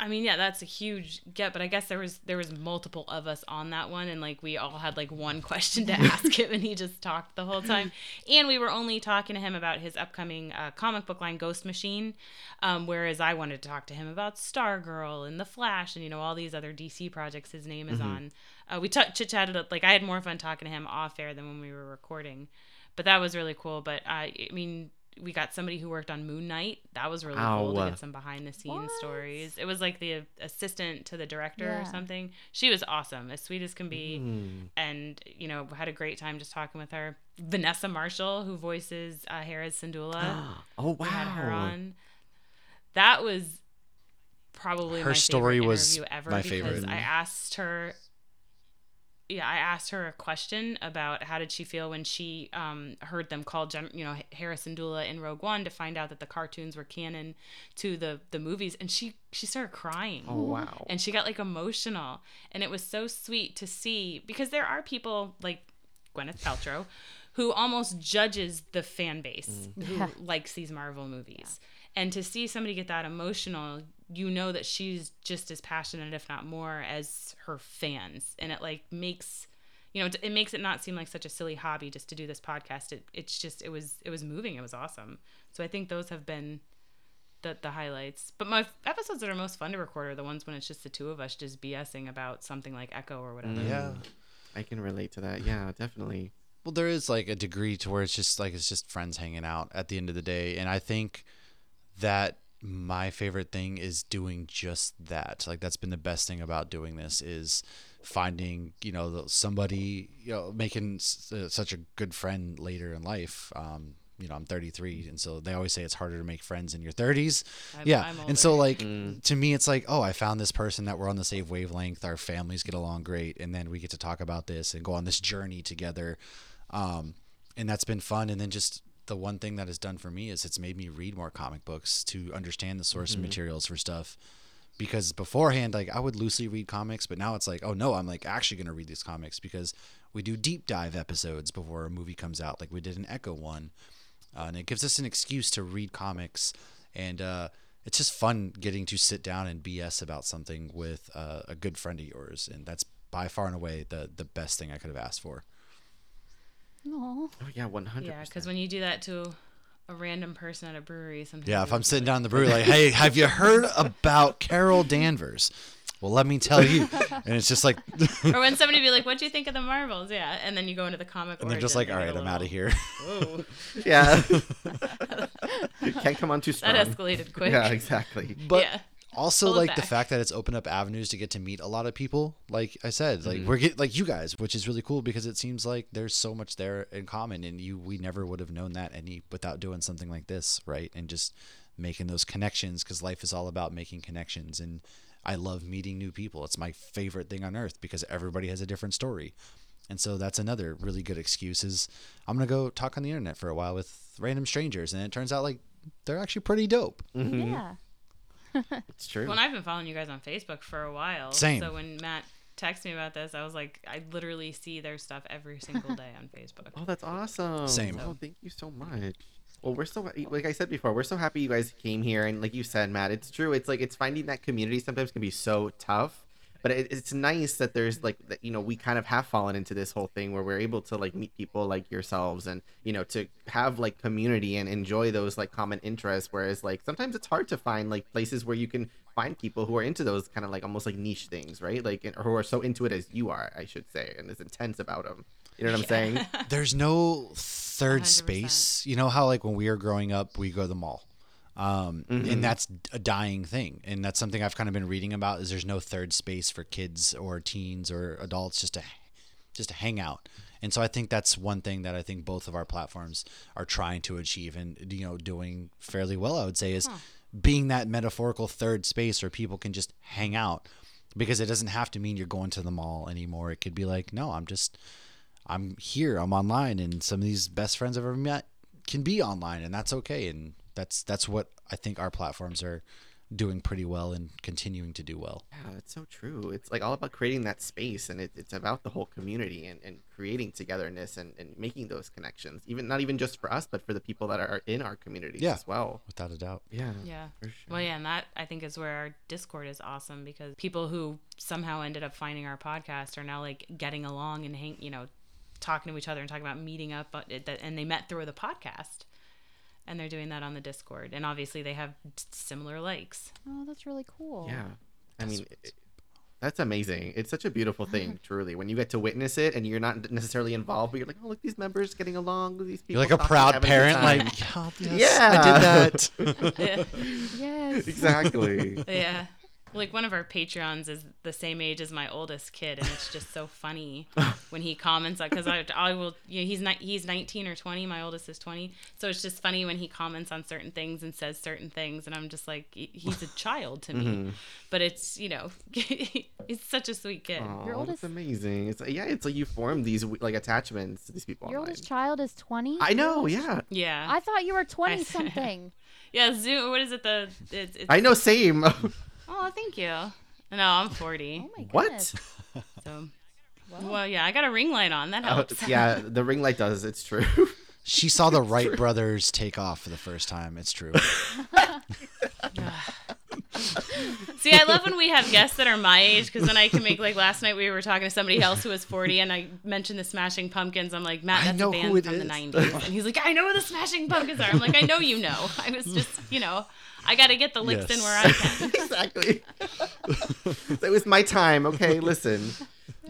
I mean, yeah, that's a huge get, but I guess there was there was multiple of us on that one, and like we all had like one question to ask him, and he just talked the whole time. And we were only talking to him about his upcoming uh, comic book line, Ghost Machine, um, whereas I wanted to talk to him about Stargirl and The Flash, and you know all these other DC projects his name is on. Uh, we t- chit chatted like I had more fun talking to him off air than when we were recording, but that was really cool. But I, I mean. We got somebody who worked on Moon Knight. That was really cool to get some behind the scenes What? stories. It was like the assistant to the director or something. She was awesome, as sweet as can be, Hmm. and you know had a great time just talking with her. Vanessa Marshall, who voices uh, Hera Syndulla, oh we had her wow. on. That was probably Her my story favorite was interview ever my because favorite. I asked her. Yeah, I asked her a question about how did she feel when she um, heard them call, Gen- you know, Hera Syndulla in Rogue One to find out that the cartoons were canon to the the movies, and she she started crying. Oh wow. And she got like emotional, and it was so sweet to see because there are people like Gwyneth Paltrow who almost judges the fan base who Yeah. likes these Marvel movies. And to see somebody get that emotional, you know that she's just as passionate, if not more, as her fans. And it like makes, you know, it makes it not seem like such a silly hobby just to do this podcast. It, it's just, it was, it was moving. It was awesome. So I think those have been the, the highlights. But my episodes that are most fun to record are the ones when it's just the two of us just BSing about something like Echo or whatever. Mm. Yeah. I can relate to that. Yeah, definitely. Well, there is like a degree to where it's just like it's just friends hanging out at the end of the day, and I think that my favorite thing is doing just that. Like that's been the best thing about doing this is finding you know somebody you know making s- uh, such a good friend later in life. Um, you know, I'm 33, and so they always say it's harder to make friends in your 30s. I'm- yeah, I'm and so older. like to me, it's like, oh, I found this person that we're on the same wavelength. Our families get along great, and then we get to talk about this and go on this journey together. Um, and that's been fun. And then just the one thing that has done for me is it's made me read more comic books to understand the source materials for stuff. Because beforehand, like I would loosely read comics, but now it's like, oh no, I'm like actually gonna read these comics because we do deep dive episodes before a movie comes out, like we did an Echo one, uh, and it gives us an excuse to read comics, and uh, it's just fun getting to sit down and BS about something with uh, a good friend of yours, and that's by far and away the the best thing I could have asked for. Aw. Oh yeah, one hundred. Yeah, because when you do that to a random person at a brewery, sometimes Yeah, if I'm sitting like, down in the brewery, like, hey, have you heard about Carol Danvers? Well, let me tell you. And it's just like, or when somebody be like, "What do you think of the Marvels?" Yeah, and then you go into the comic. and they're just like, all right, I'm out of here. Whoa, Yeah. you can't come on too strong. that escalated quick. Yeah, exactly. But yeah, also, Pull it like the fact that it's opened up avenues to get to meet a lot of people. Like I said, like Mm-hmm. we're get like you guys, which is really cool because it seems like there's so much there in common, and you we never would have known that any without doing something like this, right? And just making those connections because life is all about making connections and I love meeting new people. It's my favorite thing on earth because everybody has a different story. And so that's another really good excuse is I'm going to go talk on the internet for a while with random strangers and it turns out like they're actually pretty dope. Mm-hmm. Yeah. It's true. Well, and I've been following you guys on Facebook for a while. Same. So when Matt texted me about this, I was like, I literally see their stuff every single day on Facebook. Oh, that's awesome. Same. Oh, thank you so much. Well, we're so like I said before, we're so happy you guys came here, and like you said, Matt, it's true. It's like it's finding that community sometimes can be so tough, but it, it's nice that there's like that you know we kind of have fallen into this whole thing where we're able to like meet people like yourselves, and you know to have like community and enjoy those like common interests. Whereas like sometimes it's hard to find like places where you can find people who are into those kind of like almost like niche things, right? Like or who are so into it as you are, I should say, and as intense about them. You know what I'm saying? There's no third 100%. space. You know how like when we were growing up, we go to the mall. Um, Mm-hmm. and that's a dying thing. And that's something I've kind of been reading about is there's no third space for kids or teens or adults just to just to hang out. And so I think that's one thing that I think both of our platforms are trying to achieve and you know doing fairly well I would say is being that metaphorical third space where people can just hang out because it doesn't have to mean you're going to the mall anymore. It could be like, no, I'm just I'm here, I'm online and some of these best friends I've ever met can be online and that's okay and that's that's what I think our platforms are doing pretty well and continuing to do well. Yeah, it's so true. It's like all about creating that space, and it, it's about the whole community and, and creating togetherness and, and making those connections. Even not even just for us, but for the people that are in our communities Yeah. as well. Without a doubt. Yeah. Yeah. For sure. Well, yeah, and that I think is where our Discord is awesome because people who somehow ended up finding our podcast are now like getting along and hang, you know, talking to each other and talking about meeting up, but it, that, and they met through the podcast, and they're doing that on the Discord, and obviously they have similar likes. Oh, that's really cool. Yeah. I mean, it, that's amazing. It's such a beautiful thing, truly, when you get to witness it and you're not necessarily involved, but you're like, oh, look, these members getting along. With these people. You're like a proud having a parent, like, "Oh, yes, I did that. Yes. exactly. yeah. Like one of our Patreons is the same age as my oldest kid, and it's just so funny when he comments on because I, I will. You know, he's not he's 19 or 20. My oldest is 20, so it's just funny when he comments on certain things and says certain things, and I'm just like he's a child to me. Mm-hmm. But it's you know he's such a sweet kid. Aw, Your oldest- that's amazing. It's yeah, it's like you form these like attachments to these people. Your online. oldest child is 20? I know, yeah. Yeah, I thought you were 20 something. yeah. Zoom. What is it? The it's, it's, I know, same. Oh, thank you. No, I'm 40. Oh my what? goodness. So, well, yeah, I got a ring light on. That Oh, helps. yeah, the ring light does. It's true. She saw the Wright brothers take off for the first time. It's true. See, I love when we have guests that are my age because then I can make like last night we were talking to somebody else who was 40 and I mentioned the Smashing Pumpkins. I'm like, Matt, I that's know a who band it from the 90s. And he's like, I know who the Smashing Pumpkins are. I'm like, I know you know. I was just, you know, I got to get the licks in where I can. exactly. it was my time. Okay, listen.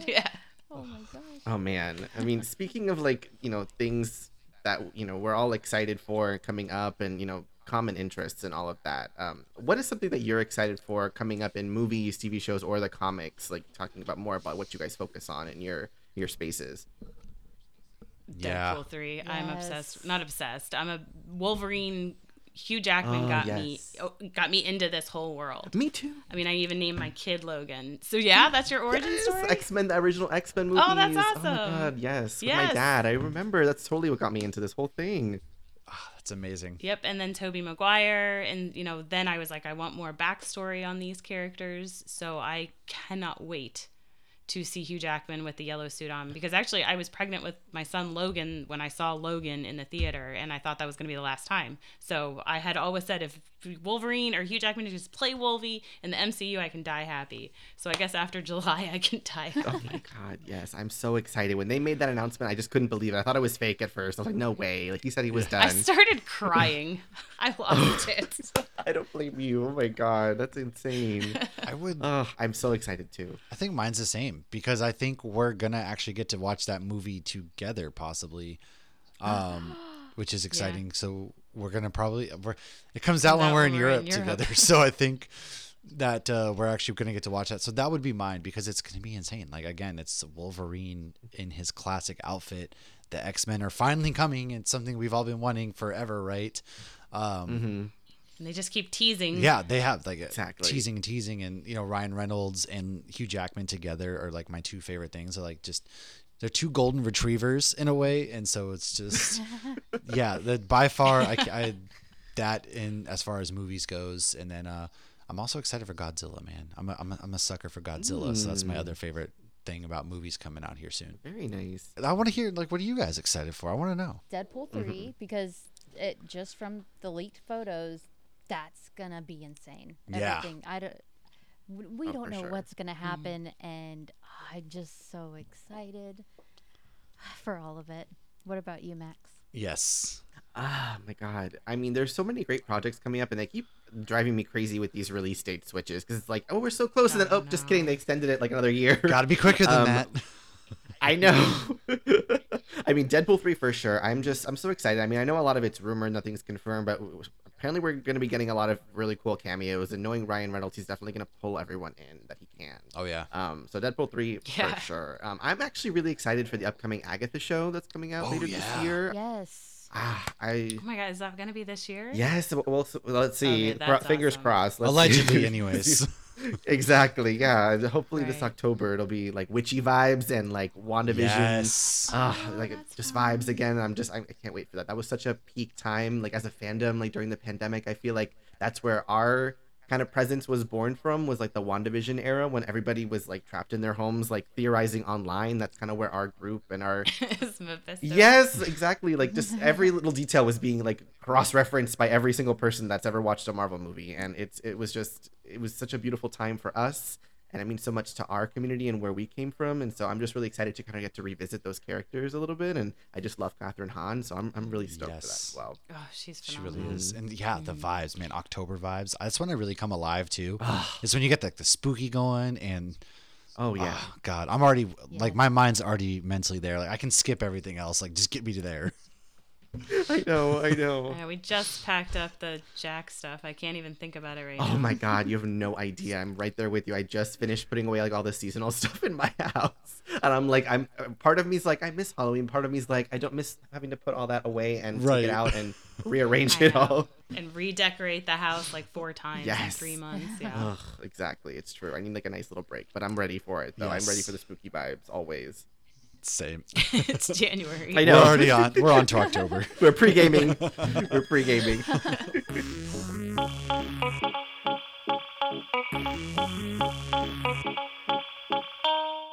Yeah. Oh my gosh. Oh man. I mean, speaking of like, you know, things that, you know, we're all excited for coming up and, you know, common interests and all of that. Um, what is something that you're excited for coming up in movies, TV shows, or the comics? Like talking about more about what you guys focus on in your your spaces. Yeah. Deadpool 3. I'm obsessed. Not obsessed. I'm a Wolverine. Hugh Jackman Oh, got me yes. oh, got me into this whole world. Me too. I mean, I even named my kid Logan. So yeah, that's your origin story. X Men, the original X Men movie. Oh, that's Oh my awesome. god, yes. With my dad. I remember. That's totally what got me into this whole thing. That's amazing. Yep, and then Tobey Maguire, and you know, then I was like, I want more backstory on these characters, so I cannot wait to see Hugh Jackman with the yellow suit on because actually I was pregnant with my son Logan when I saw Logan in the theater, and I thought that was going to be the last time. So I had always said if Wolverine or Hugh Jackman to just play Wolvie in the MCU, I can die happy. So I guess after July, I can die Oh my god, yes. I'm so excited. When they made that announcement, I just couldn't believe it. I thought it was fake at first. I was like, no way. Like he said he was done. I started crying. I loved it. I don't blame you. Oh my god, that's insane. I would. oh, I'm so excited too. I think mine's the same because I think we're gonna actually get to watch that movie together, possibly, um, which is exciting. So we're gonna probably we're, it comes out when we're in we're in Europe, Europe. together. So I think that uh, we're actually gonna get to watch that. So that would be mine because it's gonna be insane. Like again, it's Wolverine in his classic outfit. The X Men are finally coming. It's something we've all been wanting forever, right? Um, And they just keep teasing. yeah, they have like Exactly. teasing and teasing, and you know Ryan Reynolds and Hugh Jackman together are like my two favorite things. They're like just they're two golden retrievers in a way, and so it's just yeah, that by far I, I that in as far as movies goes, and then uh, I'm also excited for Godzilla, man. I'm a, I'm a, I'm a sucker for Godzilla, so that's my other mm. favorite thing about movies coming out here soon. Very nice. I want to hear like what are you guys excited for? I want to know. Deadpool mm-hmm. 3 because it just from the leaked photos, that's gonna be insane. Yeah. Everything. I don't. We Oh, don't for know sure. what's gonna mm. happen, and I'm just so excited for all of it. What about you, Max? Yes. Ah, my god. I mean, there's so many great projects coming up, and they keep driving me crazy with these release date switches because it's like, oh, we're so close, and then Oh, oh, just kidding, they extended it like another year. Got to be quicker than Um, that. I know. I mean, Deadpool 3 for sure. I'm just, I'm so excited. I mean, I know a lot of it's rumor, nothing's confirmed, but w- apparently we're going to be getting a lot of really cool cameos. And knowing Ryan Reynolds, he's definitely going to pull everyone in that he can. Oh yeah. Um, so Deadpool 3 Yeah. for sure. Um, I'm actually really excited for the upcoming Agatha show that's coming out Oh, later yeah. this year. Yes. Ah, I. Oh my god, is that gonna be this year? Yes. Well, well, so- well, let's see. Okay, Cro- that's fingers awesome. crossed. Let's Allegedly, see. anyways. exactly. Yeah. Hopefully this October it'll be like witchy vibes and like WandaVision. Yes. Ah, Oh, like just fun. vibes again. I'm just I, I can't wait for that. That was such a peak time, like as a fandom, like during the pandemic. I feel like that's where our kind of presence was born from. Was like the Wandavision era when everybody was like trapped in their homes, like theorizing online. That's kind of where our group and our yes, exactly. Like just every little detail was being like cross referenced by every single person that's ever watched a Marvel movie, and it's it was just it was such a beautiful time for us. And it means so much to our community and where we came from. And so I'm just really excited to kind of get to revisit those characters a little bit. And I just love Kathryn Hahn. So I'm, I'm really stoked for that Yes. as well. Oh, she's She really is, and yeah, the Mm-hmm. vibes, man. October vibes. That's when I really come alive too. is when you get like the spooky going, and Oh, yeah. oh, God, I'm already like my mind's already mentally there. Like I can skip everything else. Like just get me to there. I know, I know. Yeah, we just packed up the Jack stuff. I can't even think about it right Oh now. Oh my god, you have no idea. I'm right there with you. I just finished putting away like all the seasonal stuff in my house. And I'm like I'm part of me's like I miss Halloween, part of me's like I don't miss having to put all that away and take it out and rearrange it all. And redecorate the house like four times in Yes. three months. Yeah. Ugh, exactly. It's true. I need like a nice little break, but I'm ready for it though. I'm ready for the spooky vibes always. Same. it's January. I We're already on. We're on to October. We're pre-gaming. We're pre-gaming.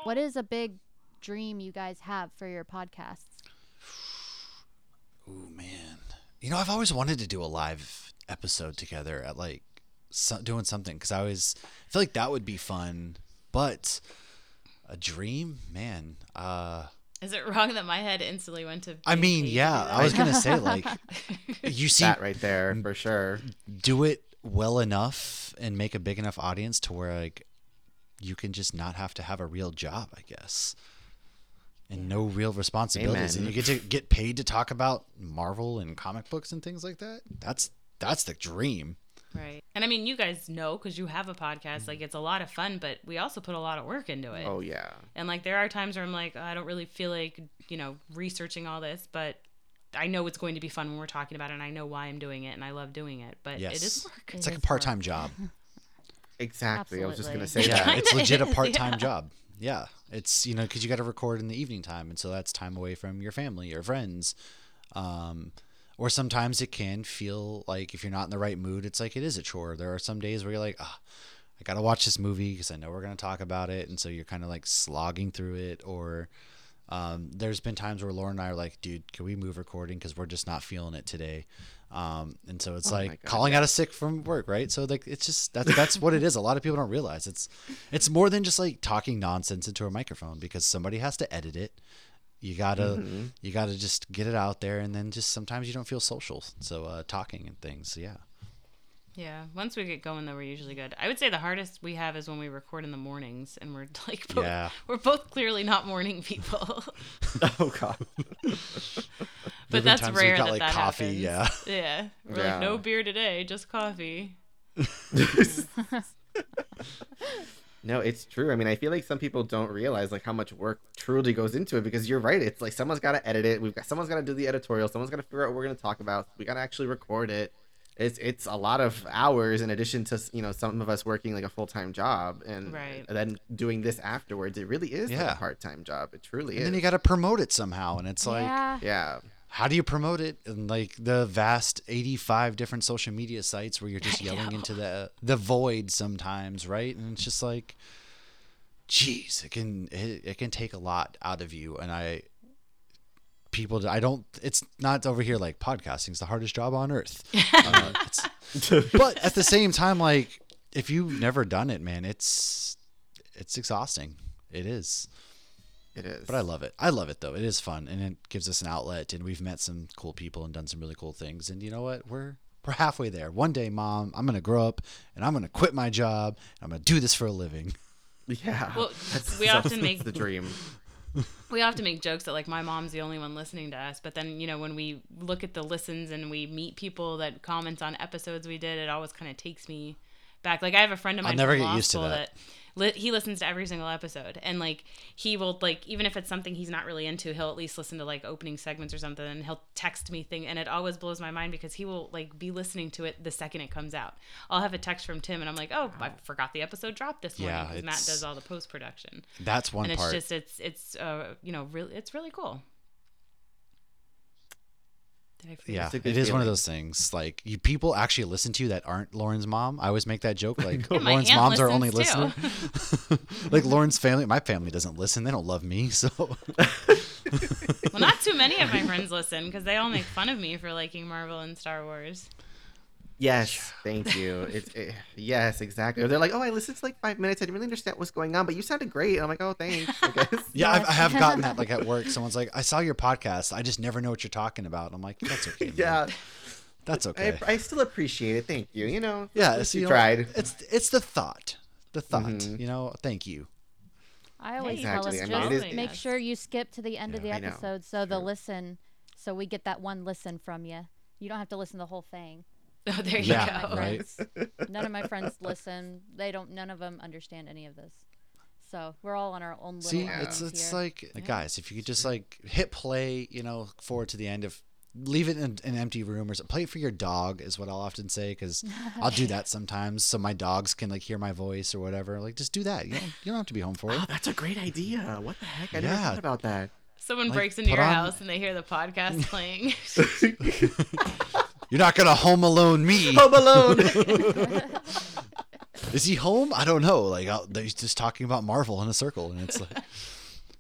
What is a big dream you guys have for your podcasts? Ooh man, you know I've always wanted to do a live episode together at like so, doing something because I always feel like that would be fun. But a dream, man. Uh, Is it wrong that my head instantly went to? I mean, yeah, I was gonna say like you see that right there for sure. do it well enough and make a big enough audience to where like you can just not have to have a real job, I guess. And no real responsibilities. And you get to get paid to talk about Marvel and comic books and things like that. That's that's the dream. Right. And I mean, you guys know because you have a podcast, like it's a lot of fun, but we also put a lot of work into it. Oh yeah. And like there are times where I'm like, I don't really feel like, you know, researching all this, but I know it's going to be fun when we're talking about it and I know why I'm doing it and I love doing it, but Yes. it is work. It's It like a part-time job. Exactly. I was just gonna say yeah, that. it's legit a part-time yeah. job. Yeah, it's you know because you got to record in the evening time, and so that's time away from your family or friends. Um, or sometimes it can feel like if you're not in the right mood, it's like it is a chore. There are some days where you're like, ah, I gotta watch this movie because I know we're gonna talk about it, and so you're kind of like slogging through it. Or um, there's been times where Lauren and I are like, dude, can we move recording because we're just not feeling it today. Um, and so it's Oh like God, calling out a sick from work, right? So like it's just that's that's what it is. A lot of people don't realize it's it's more than just like talking nonsense into a microphone because somebody has to edit it. You gotta Mm-hmm. you gotta just get it out there, and then just sometimes you don't feel social. So uh, talking and things, yeah. Yeah. Once we get going though, we're usually good. I would say the hardest we have is when we record in the mornings and we're like both, Yeah. we're both clearly not morning people. oh god. but that's times we've rare got, that like, that coffee, happens. Yeah. We're Yeah. like no beer today, just coffee. No, it's true. I mean, I feel like some people don't realize like how much work truly goes into it because you're right. It's like someone's got to edit it. We've got someone's got to do the editorial. Someone's got to figure out what we're going to talk about. We got to actually record it. It's it's a lot of hours in addition to you know some of us working like a full time job and, Right. and then doing this afterwards. It really is like a part time job. It truly And is. And then you got to promote it somehow, and it's like, yeah. yeah. How do you promote it? And like the vast eighty-five different social media sites where you're just yelling into the the void sometimes, right? And it's just like, jeez it can it, it can take a lot out of you, and I people I don't it's not over here like podcasting is the hardest job on earth. Uh, but at the same time, like if you've never done it, man, it's it's exhausting. It is. It is. But I love it. I love it though. It is fun and it gives us an outlet and we've met some cool people and done some really cool things. And you know what? We're we're halfway there. One day, mom, I'm gonna grow up and I'm gonna quit my job and I'm gonna do this for a living. Yeah. Well, That's- we that's- often make- the dream. we often make jokes that like my mom's the only one listening to us but then you know when we look at the listens and we meet people that comment on episodes we did it always kind of takes me back like i have a friend of mine. I'll never get used to school that. Li- he listens to every single episode and like he will like even if it's something he's not really into he'll at least listen to like opening segments or something and he'll text me thing and it always blows my mind because he will like be listening to it the second it comes out i'll have a text from tim and i'm like oh i forgot the episode dropped this morning Yeah, because matt does all the post-production That's one and it's part. just it's it's uh you know really it's really cool Did I forget? Yeah, It's a good it is one of those things. Like you people actually listen to you that aren't Lauren's mom. I always make that joke. Like Yeah, Lauren's moms are only listens, listener. like Lauren's family, my family doesn't listen. They don't love me. So well not too many of my friends listen because they all make fun of me for liking marvel and star wars Yes, thank you. It's it, yes, exactly. They're like, oh, I listened to like five minutes. I didn't really understand what's going on, but you sounded great. And I'm like, oh, thanks. I guess. Yeah, I've, I have gotten that like at work. Someone's like, "I saw your podcast. I just never know what you're talking about." I'm like, "That's okay." man. yeah. that's okay." I, I still appreciate it. Thank you. You know, yeah, at so, you you know, tried. It's it's the thought, the thought. Mhm. You know, thank you. I always Hey, tell Exactly. us I just mean, it is- make sure you skip to the end of the episode so the True. listen So we get that one listen from you. You don't have to listen to the whole thing. Oh, there you Yeah, go. right. None of my friends listen. They don't. None of them understand any of this. So we're all on our own little See, it's it's here. like guys, if you could just like hit play, you know, forward to the end of leave it in an empty room or so- play it for your dog is what I'll often say because I'll do that sometimes so my dogs can like hear my voice or whatever. Like just do that. You don't, you don't have to be home for it. Oh, that's a great idea. What the heck? I never thought about that. Someone Like, breaks into your on- house and they hear the podcast playing. You're not gonna home alone me. Home Alone. Is he home? I don't know. Like I'll, he's just talking about Marvel in a circle, and it's like.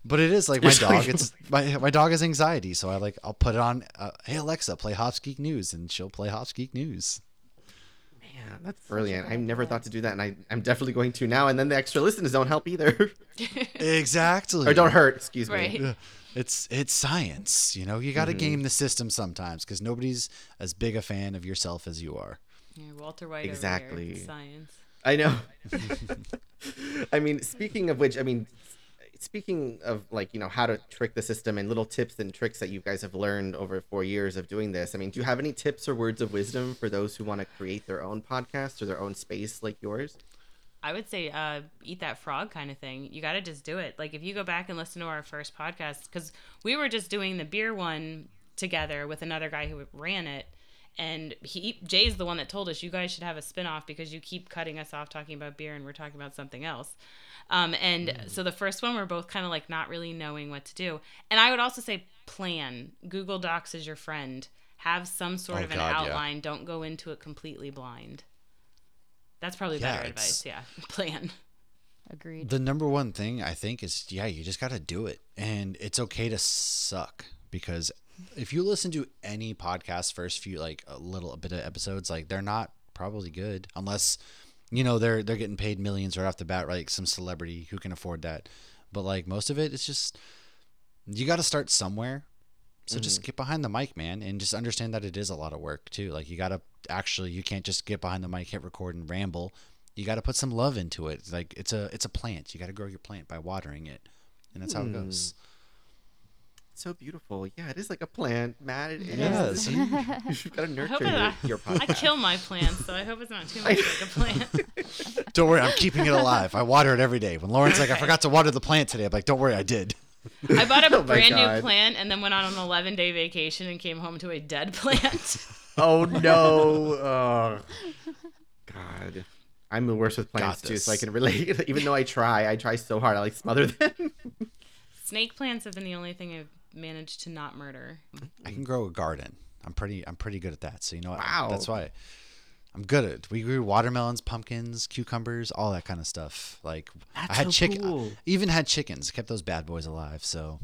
But it is like my dog. like- It's my my dog has anxiety, so I like I'll put it on. Uh, hey Alexa, play Hops Geek News, and she'll play Hops Geek News. Man, that's brilliant. I never thought to do that, and I, I'm definitely going to now. And then the extra listeners don't help either, Exactly. or don't hurt. Excuse me. Right. Yeah. It's it's science. You know, you got to mm-hmm. game the system sometimes because nobody's as big a fan of yourself as you are. Yeah, Walter White. Exactly. Over. Science. I know. I mean, speaking of which, I mean, speaking of like you know how to trick the system and little tips and tricks that you guys have learned over four years of doing this. I mean, do you have any tips or words of wisdom for those who want to create their own podcast or their own space like yours? I would say uh, eat that frog kind of thing. You got to just do it. Like if you go back and listen to our first podcast, because we were just doing the beer one together with another guy who ran it, and he Jay's the one that told us you guys should have a spinoff because you keep cutting us off talking about beer and we're talking about something else. Um, and so the first one we're both kind of like not really knowing what to do. And I would also say plan. Google Docs is your friend. Have some sort Oh, of an God, yeah. outline. Don't go into it completely blind. That's probably Yeah, better advice. Yeah, plan. Agreed. The number one thing I think is yeah, you just got to do it, and it's okay to suck because if you listen to any podcast first few like a little a bit of episodes, like they're not probably good unless you know they're they're getting paid millions right off the bat, right? Like some celebrity who can afford that. But like most of it, it's just you got to start somewhere. So just mm-hmm. get behind the mic, man, and just understand that it is a lot of work too. Like you got to actually, you can't just get behind the mic, hit record, and ramble. You got to put some love into it. It's like it's a it's a plant. You got to grow your plant by watering it, and that's how it goes. Hmm. So beautiful. Yeah, it is like a plant, Matt. It Yeah, is. see? You've got to I nurture it, your, I, your I kill my plants, so I hope it's not too much like a plant. Don't worry, I'm keeping it alive. I water it every day. When Lauren's like, I forgot to water the plant today, I'm like, don't worry, I did. I bought a Oh brand new plant and then went on an 11 day vacation and came home to a dead plant. Oh no! Oh, God, I'm the worst with plants too, so I can relate. Even though I try, I try so hard. I like smother them. Snake plants have been the only thing I've managed to not murder. I can grow a garden. I'm pretty I'm pretty good at that. So you know what? Wow. That's why I'm good at. it. We grew watermelons, pumpkins, cucumbers, all that kind of stuff. Like I had so chicken, cool. even had chickens. Kept those bad boys alive. So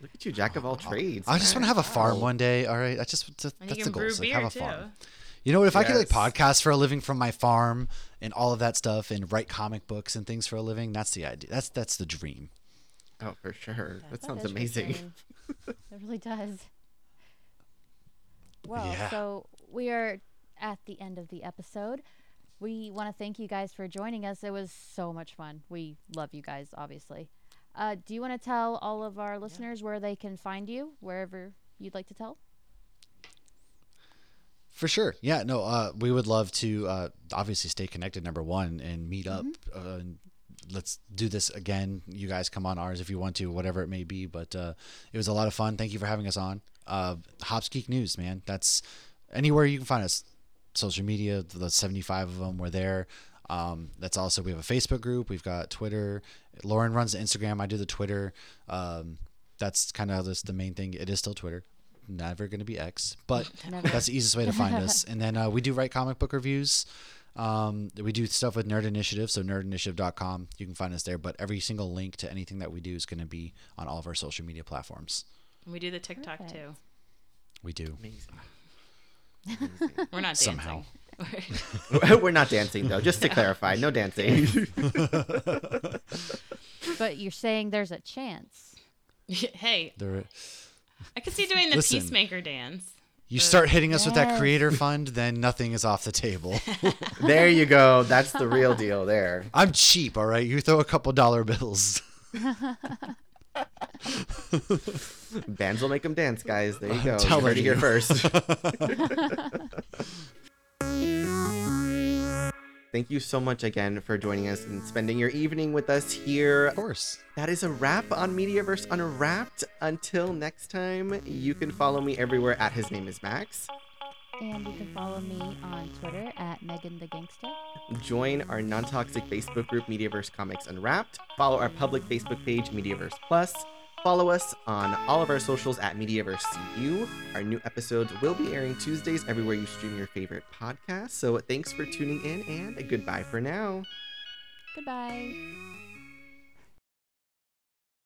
Look at you, jack of all trades. I just want to have a farm Wow. one day. All right, that's just that's, And that's you the goal. brew is, like, beer have a too. farm. You know what? If I could like podcast for a living from my farm and all of that stuff, and write comic books and things for a living, that's the idea. That's that's the dream. Oh, for sure. That That sounds amazing. it really does. Well, Yeah. so we are at the end of the episode. We want to thank you guys for joining us. It was so much fun. We love you guys, obviously. Uh, do you want to tell all of our listeners where they can find you, wherever you'd like to tell? For sure. Yeah, no, uh, we would love to uh, obviously stay connected, number one, and meet up. Uh, and let's do this again. You guys come on ours if you want to, whatever it may be. But uh, it was a lot of fun. Thank you for having us on. Uh, Hops Geek News, man. That's anywhere you can find us. Social media, the 75 of them, we're there. Um, that's also, we have a Facebook group. We've got Twitter. Lauren runs the Instagram. I do the Twitter. Um, that's kind of the main thing. It is still Twitter. Never going to be X, but Never. that's the easiest way to find us. And then uh, we do write comic book reviews. Um, we do stuff with Nerd Initiative, so nerdinitiative.com. You can find us there. But every single link to anything that we do is going to be on all of our social media platforms. And we do the TikTok Perfect. too. We do. Amazing. We're not Somehow. dancing. We're not dancing though. Just to clarify, no dancing. But you're saying there's a chance. hey, There, I could see doing the Listen. peacemaker dance. you start hitting us with that creator fund, then nothing is off the table. there you go. That's the real deal. There. I'm cheap, all right? You throw a couple dollar bills. Bands will make them dance, guys. There you go. You telling heard it here first. Thank you so much again for joining us and spending your evening with us here. Of course. That is a wrap on Mediaverse Unwrapped. Until next time, you can follow me everywhere at His Name is Max. And you can follow me on Twitter at Megan the Gangster. Join our non toxic Facebook group, Mediaverse Comics Unwrapped. Follow our public Facebook page, Mediaverse Plus. Follow us on all of our socials at Mediaverse CU. Our new episodes will be airing Tuesdays everywhere you stream your favorite podcast. So thanks for tuning in and goodbye for now. Goodbye.